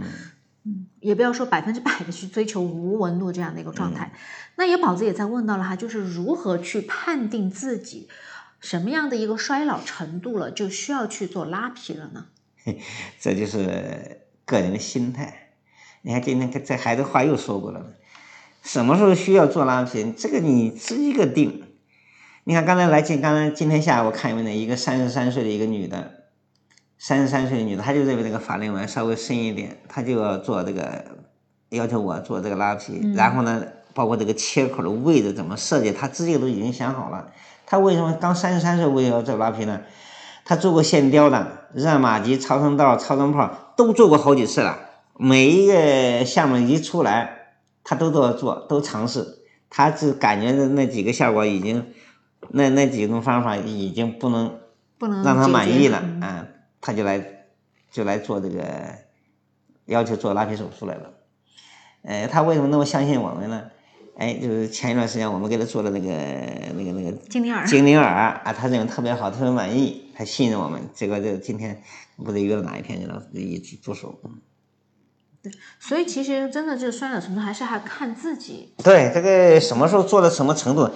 嗯，也不要说百分之百的去追求无纹路这样的一个状态。那有宝子也在问到了哈，就是如何去判定自己什么样的一个衰老程度了，就需要去做拉皮了呢？这就是个人的心态。你看今天这孩子话又说过了，什么时候需要做拉皮？这个你自己个定。你看刚才来今刚才今天下午看一位一个三十三岁的一个女的。三十三岁的女的，她就认为这个法令纹稍微深一点，她就要做这个，要求我做这个拉皮。然后呢，包括这个切口的位置怎么设计，她自己都已经想好了。她为什么刚三十三岁为什么要做拉皮呢？她做过线雕的，热玛吉、超声刀、超声炮都做过好几次了。每一个项目一出来，她都都要做，都尝试。她只感觉那几个效果已经，那那几种方法已经不能不能让他满意了啊。他就来，就来做这个，要求做拉皮手术来了。呃，他为什么那么相信我们呢？哎，就是前一段时间我们给他做了那个、那个、那个精灵耳，精灵耳啊，他认为特别好，特别满意，他信任我们。结果就今天不知约到哪一天去了，一起做手。对，所以其实真的这衰老程度还是还看自己。对，这个什么时候做到什么程度，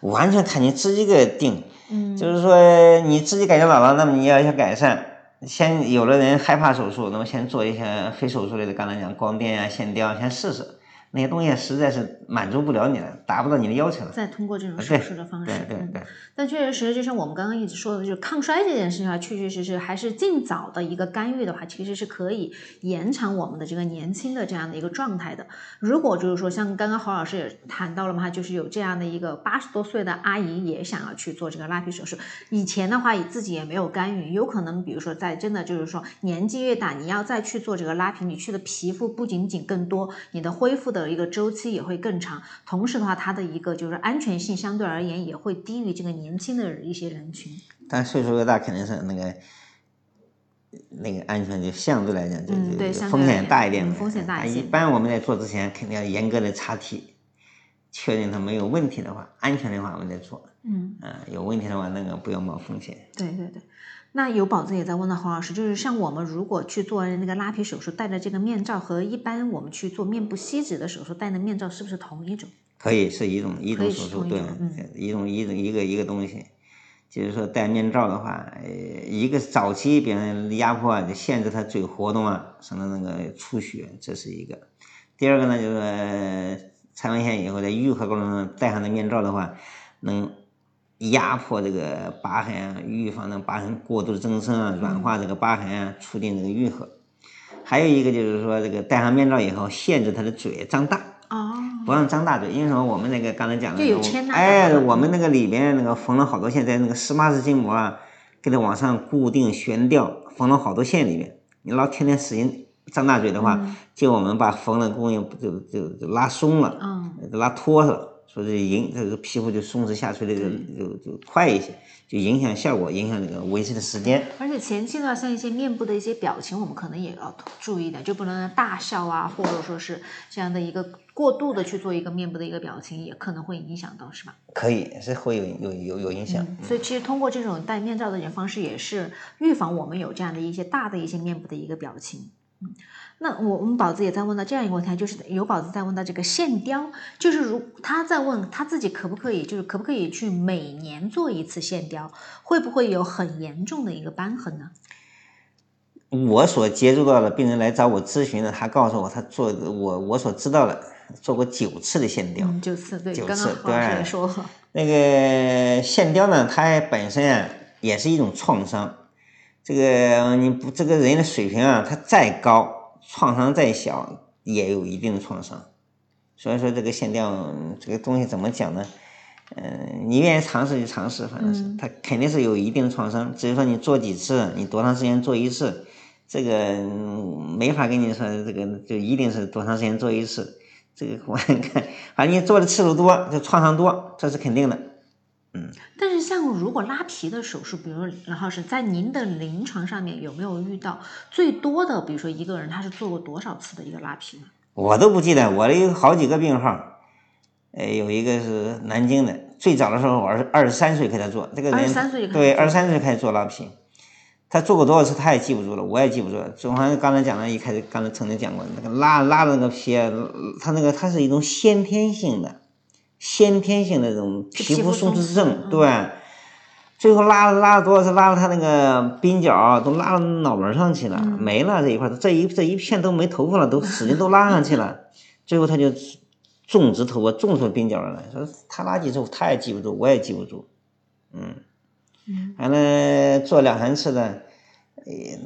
完全看你自己个定。嗯，就是说你自己感觉老了，那么你要想改善。先有的人害怕手术，那么先做一些非手术类的，刚才讲光电啊、线雕，先试试。那些东西实在是满足不了你了，达不到你的要求了。再通过这种手术的方式，对对对。但确确实实，就像我们刚刚一直说的，就是抗衰这件事情啊，确确实实还是尽早的一个干预的话，其实是可以延长我们的这个年轻的这样的一个状态的。如果就是说，像刚刚侯老师也谈到了嘛，就是有这样的一个八十多岁的阿姨也想要去做这个拉皮手术，以前的话自己也没有干预，有可能比如说在真的就是说年纪越大，你要再去做这个拉皮，你去的皮肤不仅仅更多，你的恢复的一个周期。也会更长，同时的话，它的一个就是安全性相对而言也会低于这个年轻的一些人群。但岁数越大，肯定是那个那个安全就相对来讲就就风险大一点。风险大一些。一般我们在做之前，肯定要严格的查体，确认它没有问题的话，安全的话我们再做。嗯。啊，有问题的话，那个不要冒风险。对对对。那有宝子也在问到黄老师，就是像我们如果去做那个拉皮手术，戴的这个面罩和一般我们去做面部吸脂的手术戴的面罩是不是同一种？可以是一种一种手术，对，一种一种一个一个东西。就是说戴面罩的话，呃，一个早期别人压迫就限制他嘴活动啊，省得那个出血，这是一个。第二个呢，就是拆完线以后在愈合过程中戴上的面罩的话，能。压迫这个疤痕啊，预防的疤痕过度的增生啊，软化这个疤痕啊，促进这个愈合。还有一个就是说，这个戴上面罩以后，限制他的嘴张大，哦，不让张大嘴。因为什么？我们那个刚才讲的哎，我们那个里边那个缝了好多线，在那个十八字筋膜啊，给它往上固定悬吊，缝了好多线里面。你老天天使劲张大嘴的话，就我们把缝的供应就就就拉松了，嗯，拉脱了。说这影这个皮肤就松弛下垂的就就就快一些，就影响效果，影响这个维持的时间。而且前期呢，像一些面部的一些表情，我们可能也要注意的，就不能大笑啊，或者说是这样的一个过度的去做一个面部的一个表情，也可能会影响到，是吧？可以是会有有有有影响。所以其实通过这种戴面罩的一种方式，也是预防我们有这样的一些大的一些面部的一个表情。嗯，那我我们宝子也在问到这样一个问题，就是有宝子在问到这个线雕，就是如他在问他自己可不可以，就是可不可以去每年做一次线雕，会不会有很严重的一个瘢痕呢？我所接触到的病人来找我咨询的，他告诉我他做我我所知道的做过九次的线雕，嗯，九次对，九刚刚对说了，那个线雕呢，它本身啊也是一种创伤。这个你不这个人的水平啊，他再高，创伤再小，也有一定的创伤。所以说这个线雕这个东西怎么讲呢？嗯、你愿意尝试就尝试，反正是它肯定是有一定的创伤。至于说你做几次，你多长时间做一次，这个嗯没法跟你说这个就一定是多长时间做一次。这个我看，反正你做的次数多，就创伤多，这是肯定的。但是像如果拉皮的手术，比如然后是在您的临床上面有没有遇到最多的，比如说一个人他是做过多少次的一个拉皮呢？我都不记得，我有好几个病号，呃，有一个是南京的，最早的时候我是二十三岁给他做，这个人23岁就开始对做二十三岁开始做拉皮，他做过多少次他也记不住了，我也记不住了。总好像刚才讲了，一开始刚才曾经讲过，那个拉拉的那个皮啊，他那个它是一种先天性的，先天性的这种皮肤松弛症，嗯对。最后拉了拉了多少次？拉了他那个鬓角都拉到脑门上去了，没了这一块儿，这一这一片都没头发了，都使劲都拉上去了。最后他就种植头发，种出鬓角儿来。说他拉几次他也记不住，我也记不住。嗯，嗯，完了做两三次的，呃，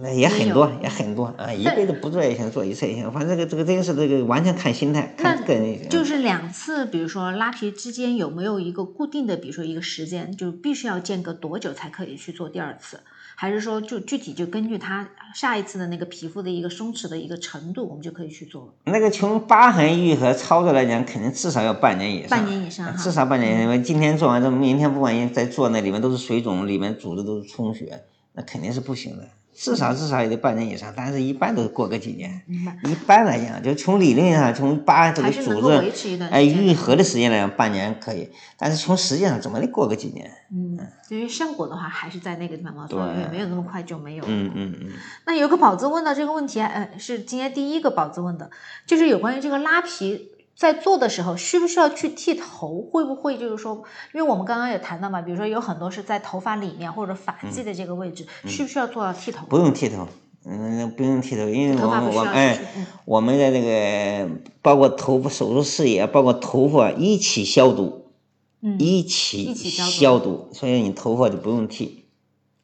那也很多，也很多啊。一辈子不做也行，做一次也行，反正这个这个真是这个完全看心态，看个人。就是两次，比如说拉皮之间有没有一个固定的，比如说一个时间，就必须要间隔多久才可以去做第二次？还是说就具体就根据他下一次的那个皮肤的一个松弛的一个程度，我们就可以去做了？那个从疤痕愈合操作来讲，肯定至少要半年以上。半年以上至少半年，因为今天做完之后，明天不管再做，那里面都是水肿，里面组织都是充血，那肯定是不行的。至少至少也得半年以上，但是一般都过个几年。一般来讲，就从理论上，从把这个组织持一段哎愈合的时间来讲，半年可以，但是从实际上怎么得过个几年？嗯，因为效果的话还是在那个地方嘛，所以也没有那么快就没有。嗯嗯嗯。那有个宝子问到这个问题，呃，是今天第一个宝子问的，就是有关于这个拉皮在做的时候需不需要去剃头？会不会就是说，因为我们刚刚也谈到嘛，比如说有很多是在头发里面或者发际的这个位置，需不需要做到剃头？嗯不用剃头，嗯，不用剃头，因为我我哎嗯，我们的那个包括头发手术室也包括头发一起消毒，嗯，一起一起消毒消毒，所以你头发就不用剃，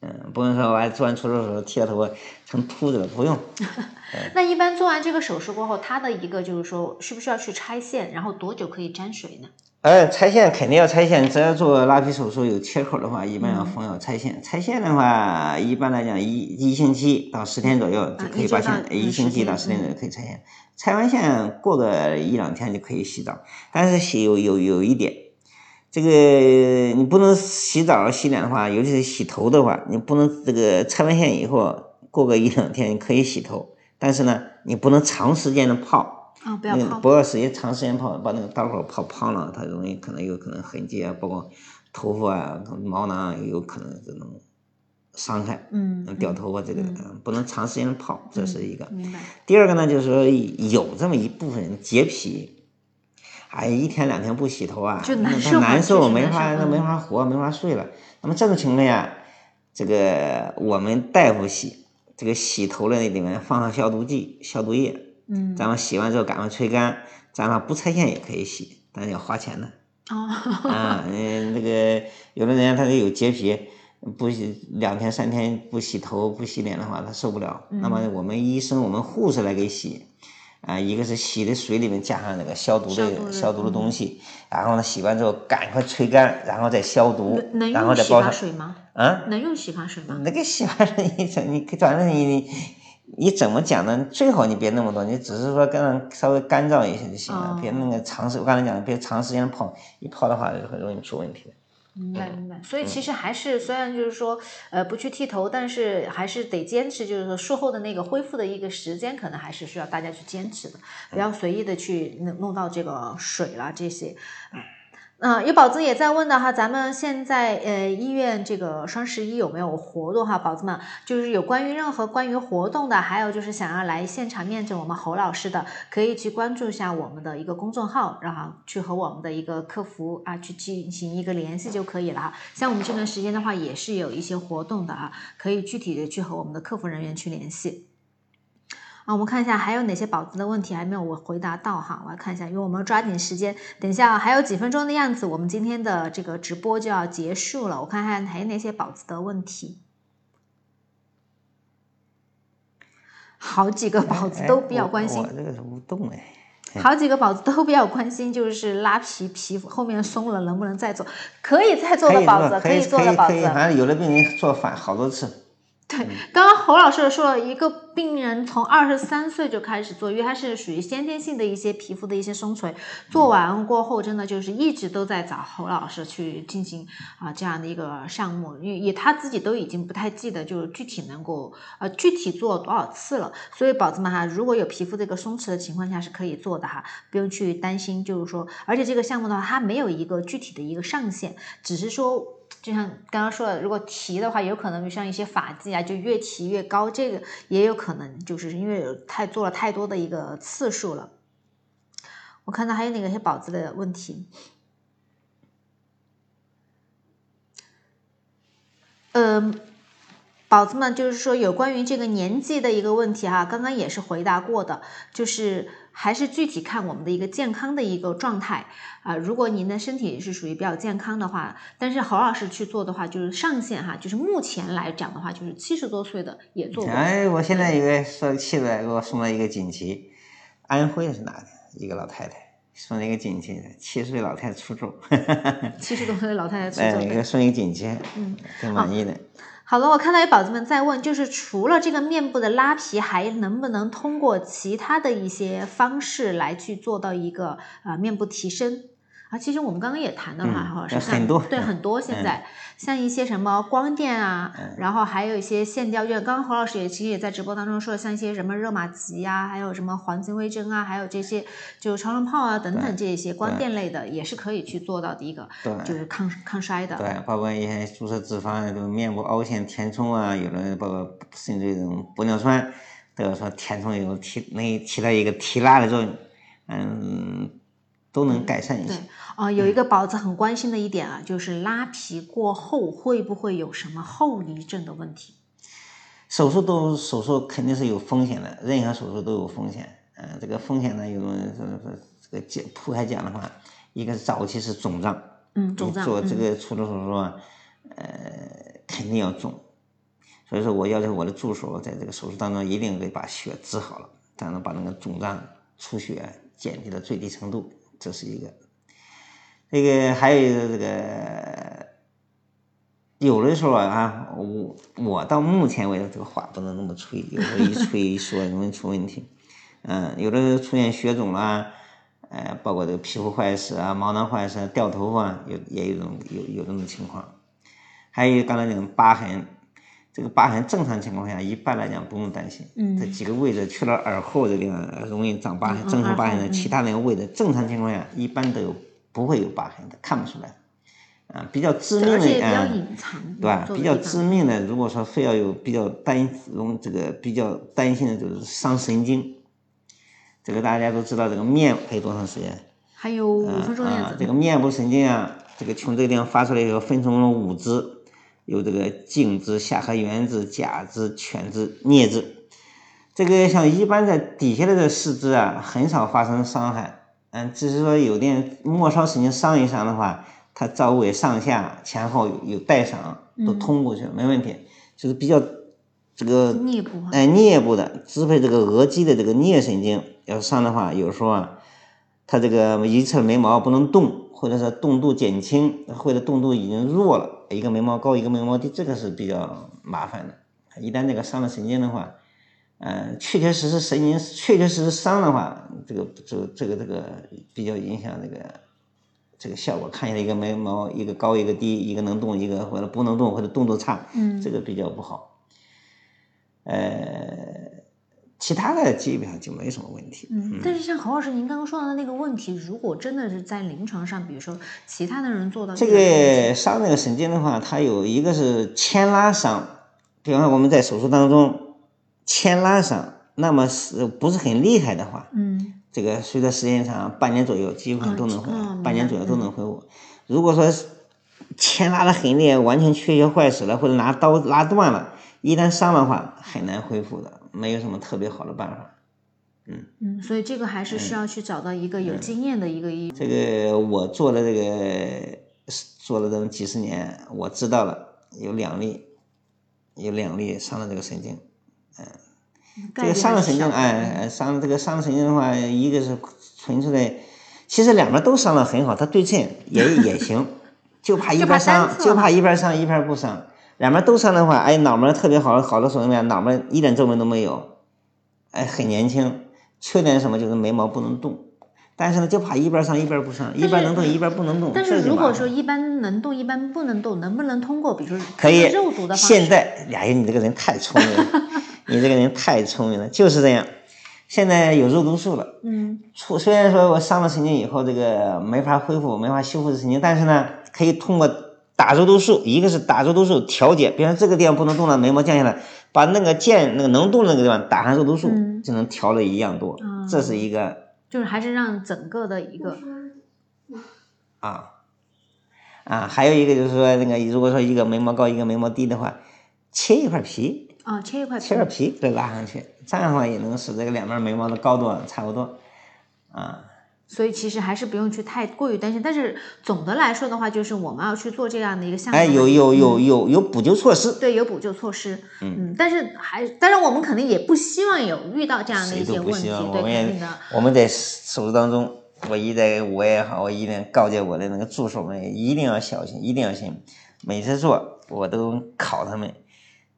嗯，不用说完做完手术时候剃了头发成秃子了，不用。那一般做完这个手术过后，它的一个就是说，需不需要去拆线？然后多久可以沾水呢？呃，拆线肯定要拆线，只要做拉皮手术有切口的话，一般要缝要拆线。拆线的话，一般来讲一一星期到十天左右就可以把线，啊一一星期到十天左右可以拆线。拆完线过个一两天就可以洗澡，但是洗有有有一点，这个你不能洗澡洗脸的话，尤其是洗头的话，你不能这个拆完线以后过个一两天可以洗头，但是呢，你不能长时间的泡。啊、不要。不要时间长时间泡，把那个刀口泡胖了，它容易可能有可能痕迹啊，包括头发啊、毛囊啊，有可能这种伤害，嗯，掉头发这个、嗯不能长时间泡，这是一个。明白。第二个呢，就是说有这么一部分人洁癖，哎，一天两天不洗头啊，就那他难受没法，那没嗯法活，没法睡了。那么这种情况下，这个我们大夫洗这个洗头的那里面放上消毒剂、消毒液。嗯，咱们洗完之后赶快吹干，咱们不拆线也可以洗，但是要花钱的哦，啊。嗯，那个有的人他就有洁癖，不洗两天三天不洗头不洗脸的话，他受不了。那么我们医生我们护士来给洗。啊，一个是洗的水里面加上那个消毒的消毒的东西，然后呢洗完之后赶快吹干，然后再消毒，然后再包上。水吗？啊？能用洗发水吗？那个洗发水你整你反正你你你怎么讲呢？最好你别那么多，你只是说跟稍微干燥一些就行了，别那个长时我刚才讲的别长时间泡，一泡的话就很容易出问题。明白明白，所以其实还是虽然就是说，呃，不去剃头，但是还是得坚持，就是说术后的那个恢复的一个时间，可能还是需要大家去坚持的，不要随意的去弄弄到这个水啦这些，嗯。嗯，有宝子也在问的哈，咱们现在呃医院这个双十一有没有活动哈？宝子们就是有关于任何关于活动的，还有就是想要来现场面诊我们侯老师的，可以去关注一下我们的一个公众号，然后去和我们的一个客服啊去进行一个联系就可以了哈。像我们这段时间的话，也是有一些活动的啊，可以具体的去和我们的客服人员去联系。啊，我们看一下还有哪些宝子的问题还没有我回答到哈，我来看一下，因为我们要抓紧时间，等一下还有几分钟的样子，我们今天的这个直播就要结束了。我看看还有哪些宝子的问题，好几个宝子都比较关心。这个是无动哎。好几个宝子都比较关心，就是拉皮皮肤后面松了能不能再做？可以再做的宝子，可以做的宝子。反正有的病人做反好多次。对，刚刚侯老师说了一个病人从二十三岁就开始做，因为他是属于先天性的一些皮肤的一些松垂，做完过后真的就是一直都在找侯老师去进行啊这样的一个项目，因为也他自己都已经不太记得就是具体能够呃具体做多少次了，所以宝子们哈，如果有皮肤这个松弛的情况下是可以做的哈，不用去担心，就是说，而且这个项目的话，它没有一个具体的一个上限，只是说。就像刚刚说的，如果提的话，有可能像一些发际啊，就越提越高，这个也有可能，就是因为太做了太多的一个次数了。我看到还有哪个些宝子的问题，嗯。宝子们，就是说有关于这个年纪的一个问题哈，刚刚也是回答过的，就是还是具体看我们的一个健康的一个状态啊。如果您的身体是属于比较健康的话，但是侯老师去做的话，就是上限哈，就是目前来讲的话，就是七十多岁的也做。哎，我现在有个说气的给我送了一个锦旗，安徽是哪的一个老太太送了一个锦旗，七十岁老太太出走。七十多岁老太太出走。哎，给送一个锦旗，嗯，挺满意的。好了，我看到有宝子们在问，就是除了这个面部的拉皮，还能不能通过其他的一些方式来去做到一个啊面部提升？啊，其实我们刚刚也谈到了哈，是很多对很多现在像一些什么光电啊，然后还有一些线雕院。刚刚侯老师也其实也在直播当中说，像一些什么热玛吉呀，还有什么黄金微针啊，还有这些就超声炮啊等等这些光电类的，也是可以去做到的一个，就是抗抗衰的。对，包括一些注射脂肪，这个面部凹陷填充啊，有的包括甚至这种玻尿酸，都要说填充有提能起到一个提拉的作用，嗯。都能改善一些。对啊，有一个宝子很关心的一点啊，就是拉皮过后会不会有什么后遗症的问题？手术都手术肯定是有风险的，任何手术都有风险。嗯，这个风险呢，有人说说这个讲铺开讲的话，一个是早期是肿胀，嗯，肿胀，做这个除了手术啊，呃，肯定要肿。所以说，我要求我的助手在这个手术当中一定得把血治好了，才能把那个肿胀出血减低到最低程度。这是一个，这个还有一个这个，有的时候啊，我我到目前为止这个话不能那么吹，有时候一吹一说容易出问题。嗯，有的出现血肿啦，呃，包括这个皮肤坏死啊、毛囊坏死、掉头发，有也有这种有有这种情况。还有刚才那种疤痕。这个疤痕正常情况下一般来讲不用担心，这几个位置去了耳后这个地方容易长疤痕，正常疤痕的其他那个位置正常情况下一般都有不会有疤痕的，看不出来。啊，比较致命的啊，对吧？比较致命的，如果说非要有比较担容这个比较担心的就是伤神经。这个大家都知道，这个面还有多长时间？还有五分钟样子。这个面部神经啊，这个从这个地方发出来以后分成了五支。有这个颈支、下颌缘支、甲支、犬支、颞支，这个像一般在底下的这四肢啊，很少发生伤害。嗯，只是说有点末梢神经伤一伤的话，它周围上下前后有有带伤，都通过去了，没问题。就是比较这个颞部，哎，颞部的支配这个额肌的这个颞神经要伤的话，有时候啊，它这个一侧眉毛不能动，或者是动度减轻，或者动度已经弱了，一个眉毛高，一个眉毛低，这个是比较麻烦的。一旦这个伤了神经的话，嗯，确确实实神经确确实实伤的话，这个这个这个这个比较影响这个这个效果。看起来一个眉毛一个高一个低，一个能动一个或者不能动或者动作差，嗯，这个比较不好。呃，其他的基本上就没什么问题。嗯，但是像侯老师您刚刚说到的那个问题，如果真的是在临床上，比如说其他的人做到这个伤那个神经的话，它有一个是牵拉伤，比方说我们在手术当中牵拉伤，那么是不是很厉害的话，嗯，这个随着时间长，半年左右基本上都能恢复，哦半年左右都能恢复。如果说牵拉的很厉害，完全缺血坏死了，或者拿刀拉断了，一旦伤的话很难恢复的，没有什么特别好的办法。嗯嗯，所以这个还是需要去找到一个有经验的一个医。这个我做了这个做了这么几十年，我知道了有两例，有两例伤了这个神经。嗯这个伤了神经，哎，伤了这个伤了神经的话，一个是存出来，其实两边都伤了很好，它对称也也行，就怕一边伤，就怕一边伤一边不伤。两边都伤的话，哎，脑门特别好，好的什么脑门一点皱纹都没有，哎，很年轻。缺点是什么？就是眉毛不能动。但是呢，就怕一边上一边不上，一边能动一边不能动。但是如果说一般能动一般不能动，能不能通过比如说可以肉毒的方式？现在，哎呀，你这个人太聪明了，你这个人太聪明了，就是这样。现在有肉毒素了，嗯，出虽然说我伤了神经以后，这个没法恢复，没法修复神经，但是呢，可以通过打肉毒素，一个是打肉毒素调节，比方这个地方不能动了，眉毛降下来，把那个键那个能动的那个地方打上肉毒素，嗯。就能调的一样多。啊。这是一个就是还是让整个的一个啊。啊，还有一个就是说，那个如果说一个眉毛高，一个眉毛低的话，切一块皮，啊切一块皮。切块皮给它拉上去，这样的话也能使这个两边眉毛的高度差不多。啊。所以其实还是不用去太过于担心，但是总的来说的话，就是我们要去做这样的一个项目。哎，有有有嗯有有补救措施，对，有补救措施，嗯，但是还，当然我们肯定也不希望有遇到这样的一谁些问题，都不希望。对，我们也肯定的，我们在手术当中，我一在我也好，我一定告诫我的那个助手们一定要小心，一定要小心。每次做我都考他们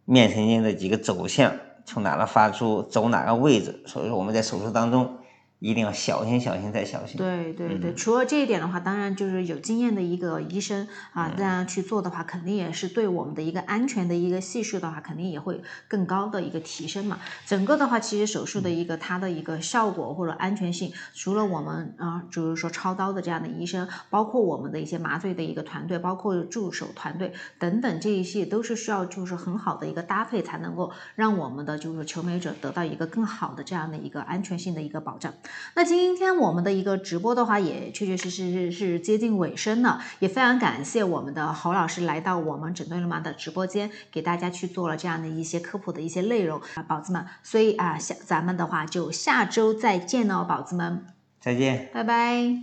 面神经的几个走向，从哪个发出，走哪个位置。所以说我们在手术当中一定要小心、小心再小心。对对嗯对，除了这一点的话，当然就是有经验的一个医生嗯啊，这样去做的话，肯定也是对我们的一个安全的一个系数的话，肯定也会更高的一个提升嘛。整个的话，其实手术的一个它的一个效果或者安全性，除了我们啊，就是说操刀的这样的医生，包括我们的一些麻醉的一个团队，包括助手团队等等这一些，都是需要就是很好的一个搭配，才能够让我们的就是求美者得到一个更好的这样的一个安全性的一个保障。那今天我们的一个直播的话，也确确实实是是接近尾声了，也非常感谢我们的侯老师来到我们整对了吗的直播间，给大家去做了这样的一些科普的一些内容啊，宝子们，所以啊，下咱们的话就下周再见喽，宝子们，再见，拜拜。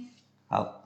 好。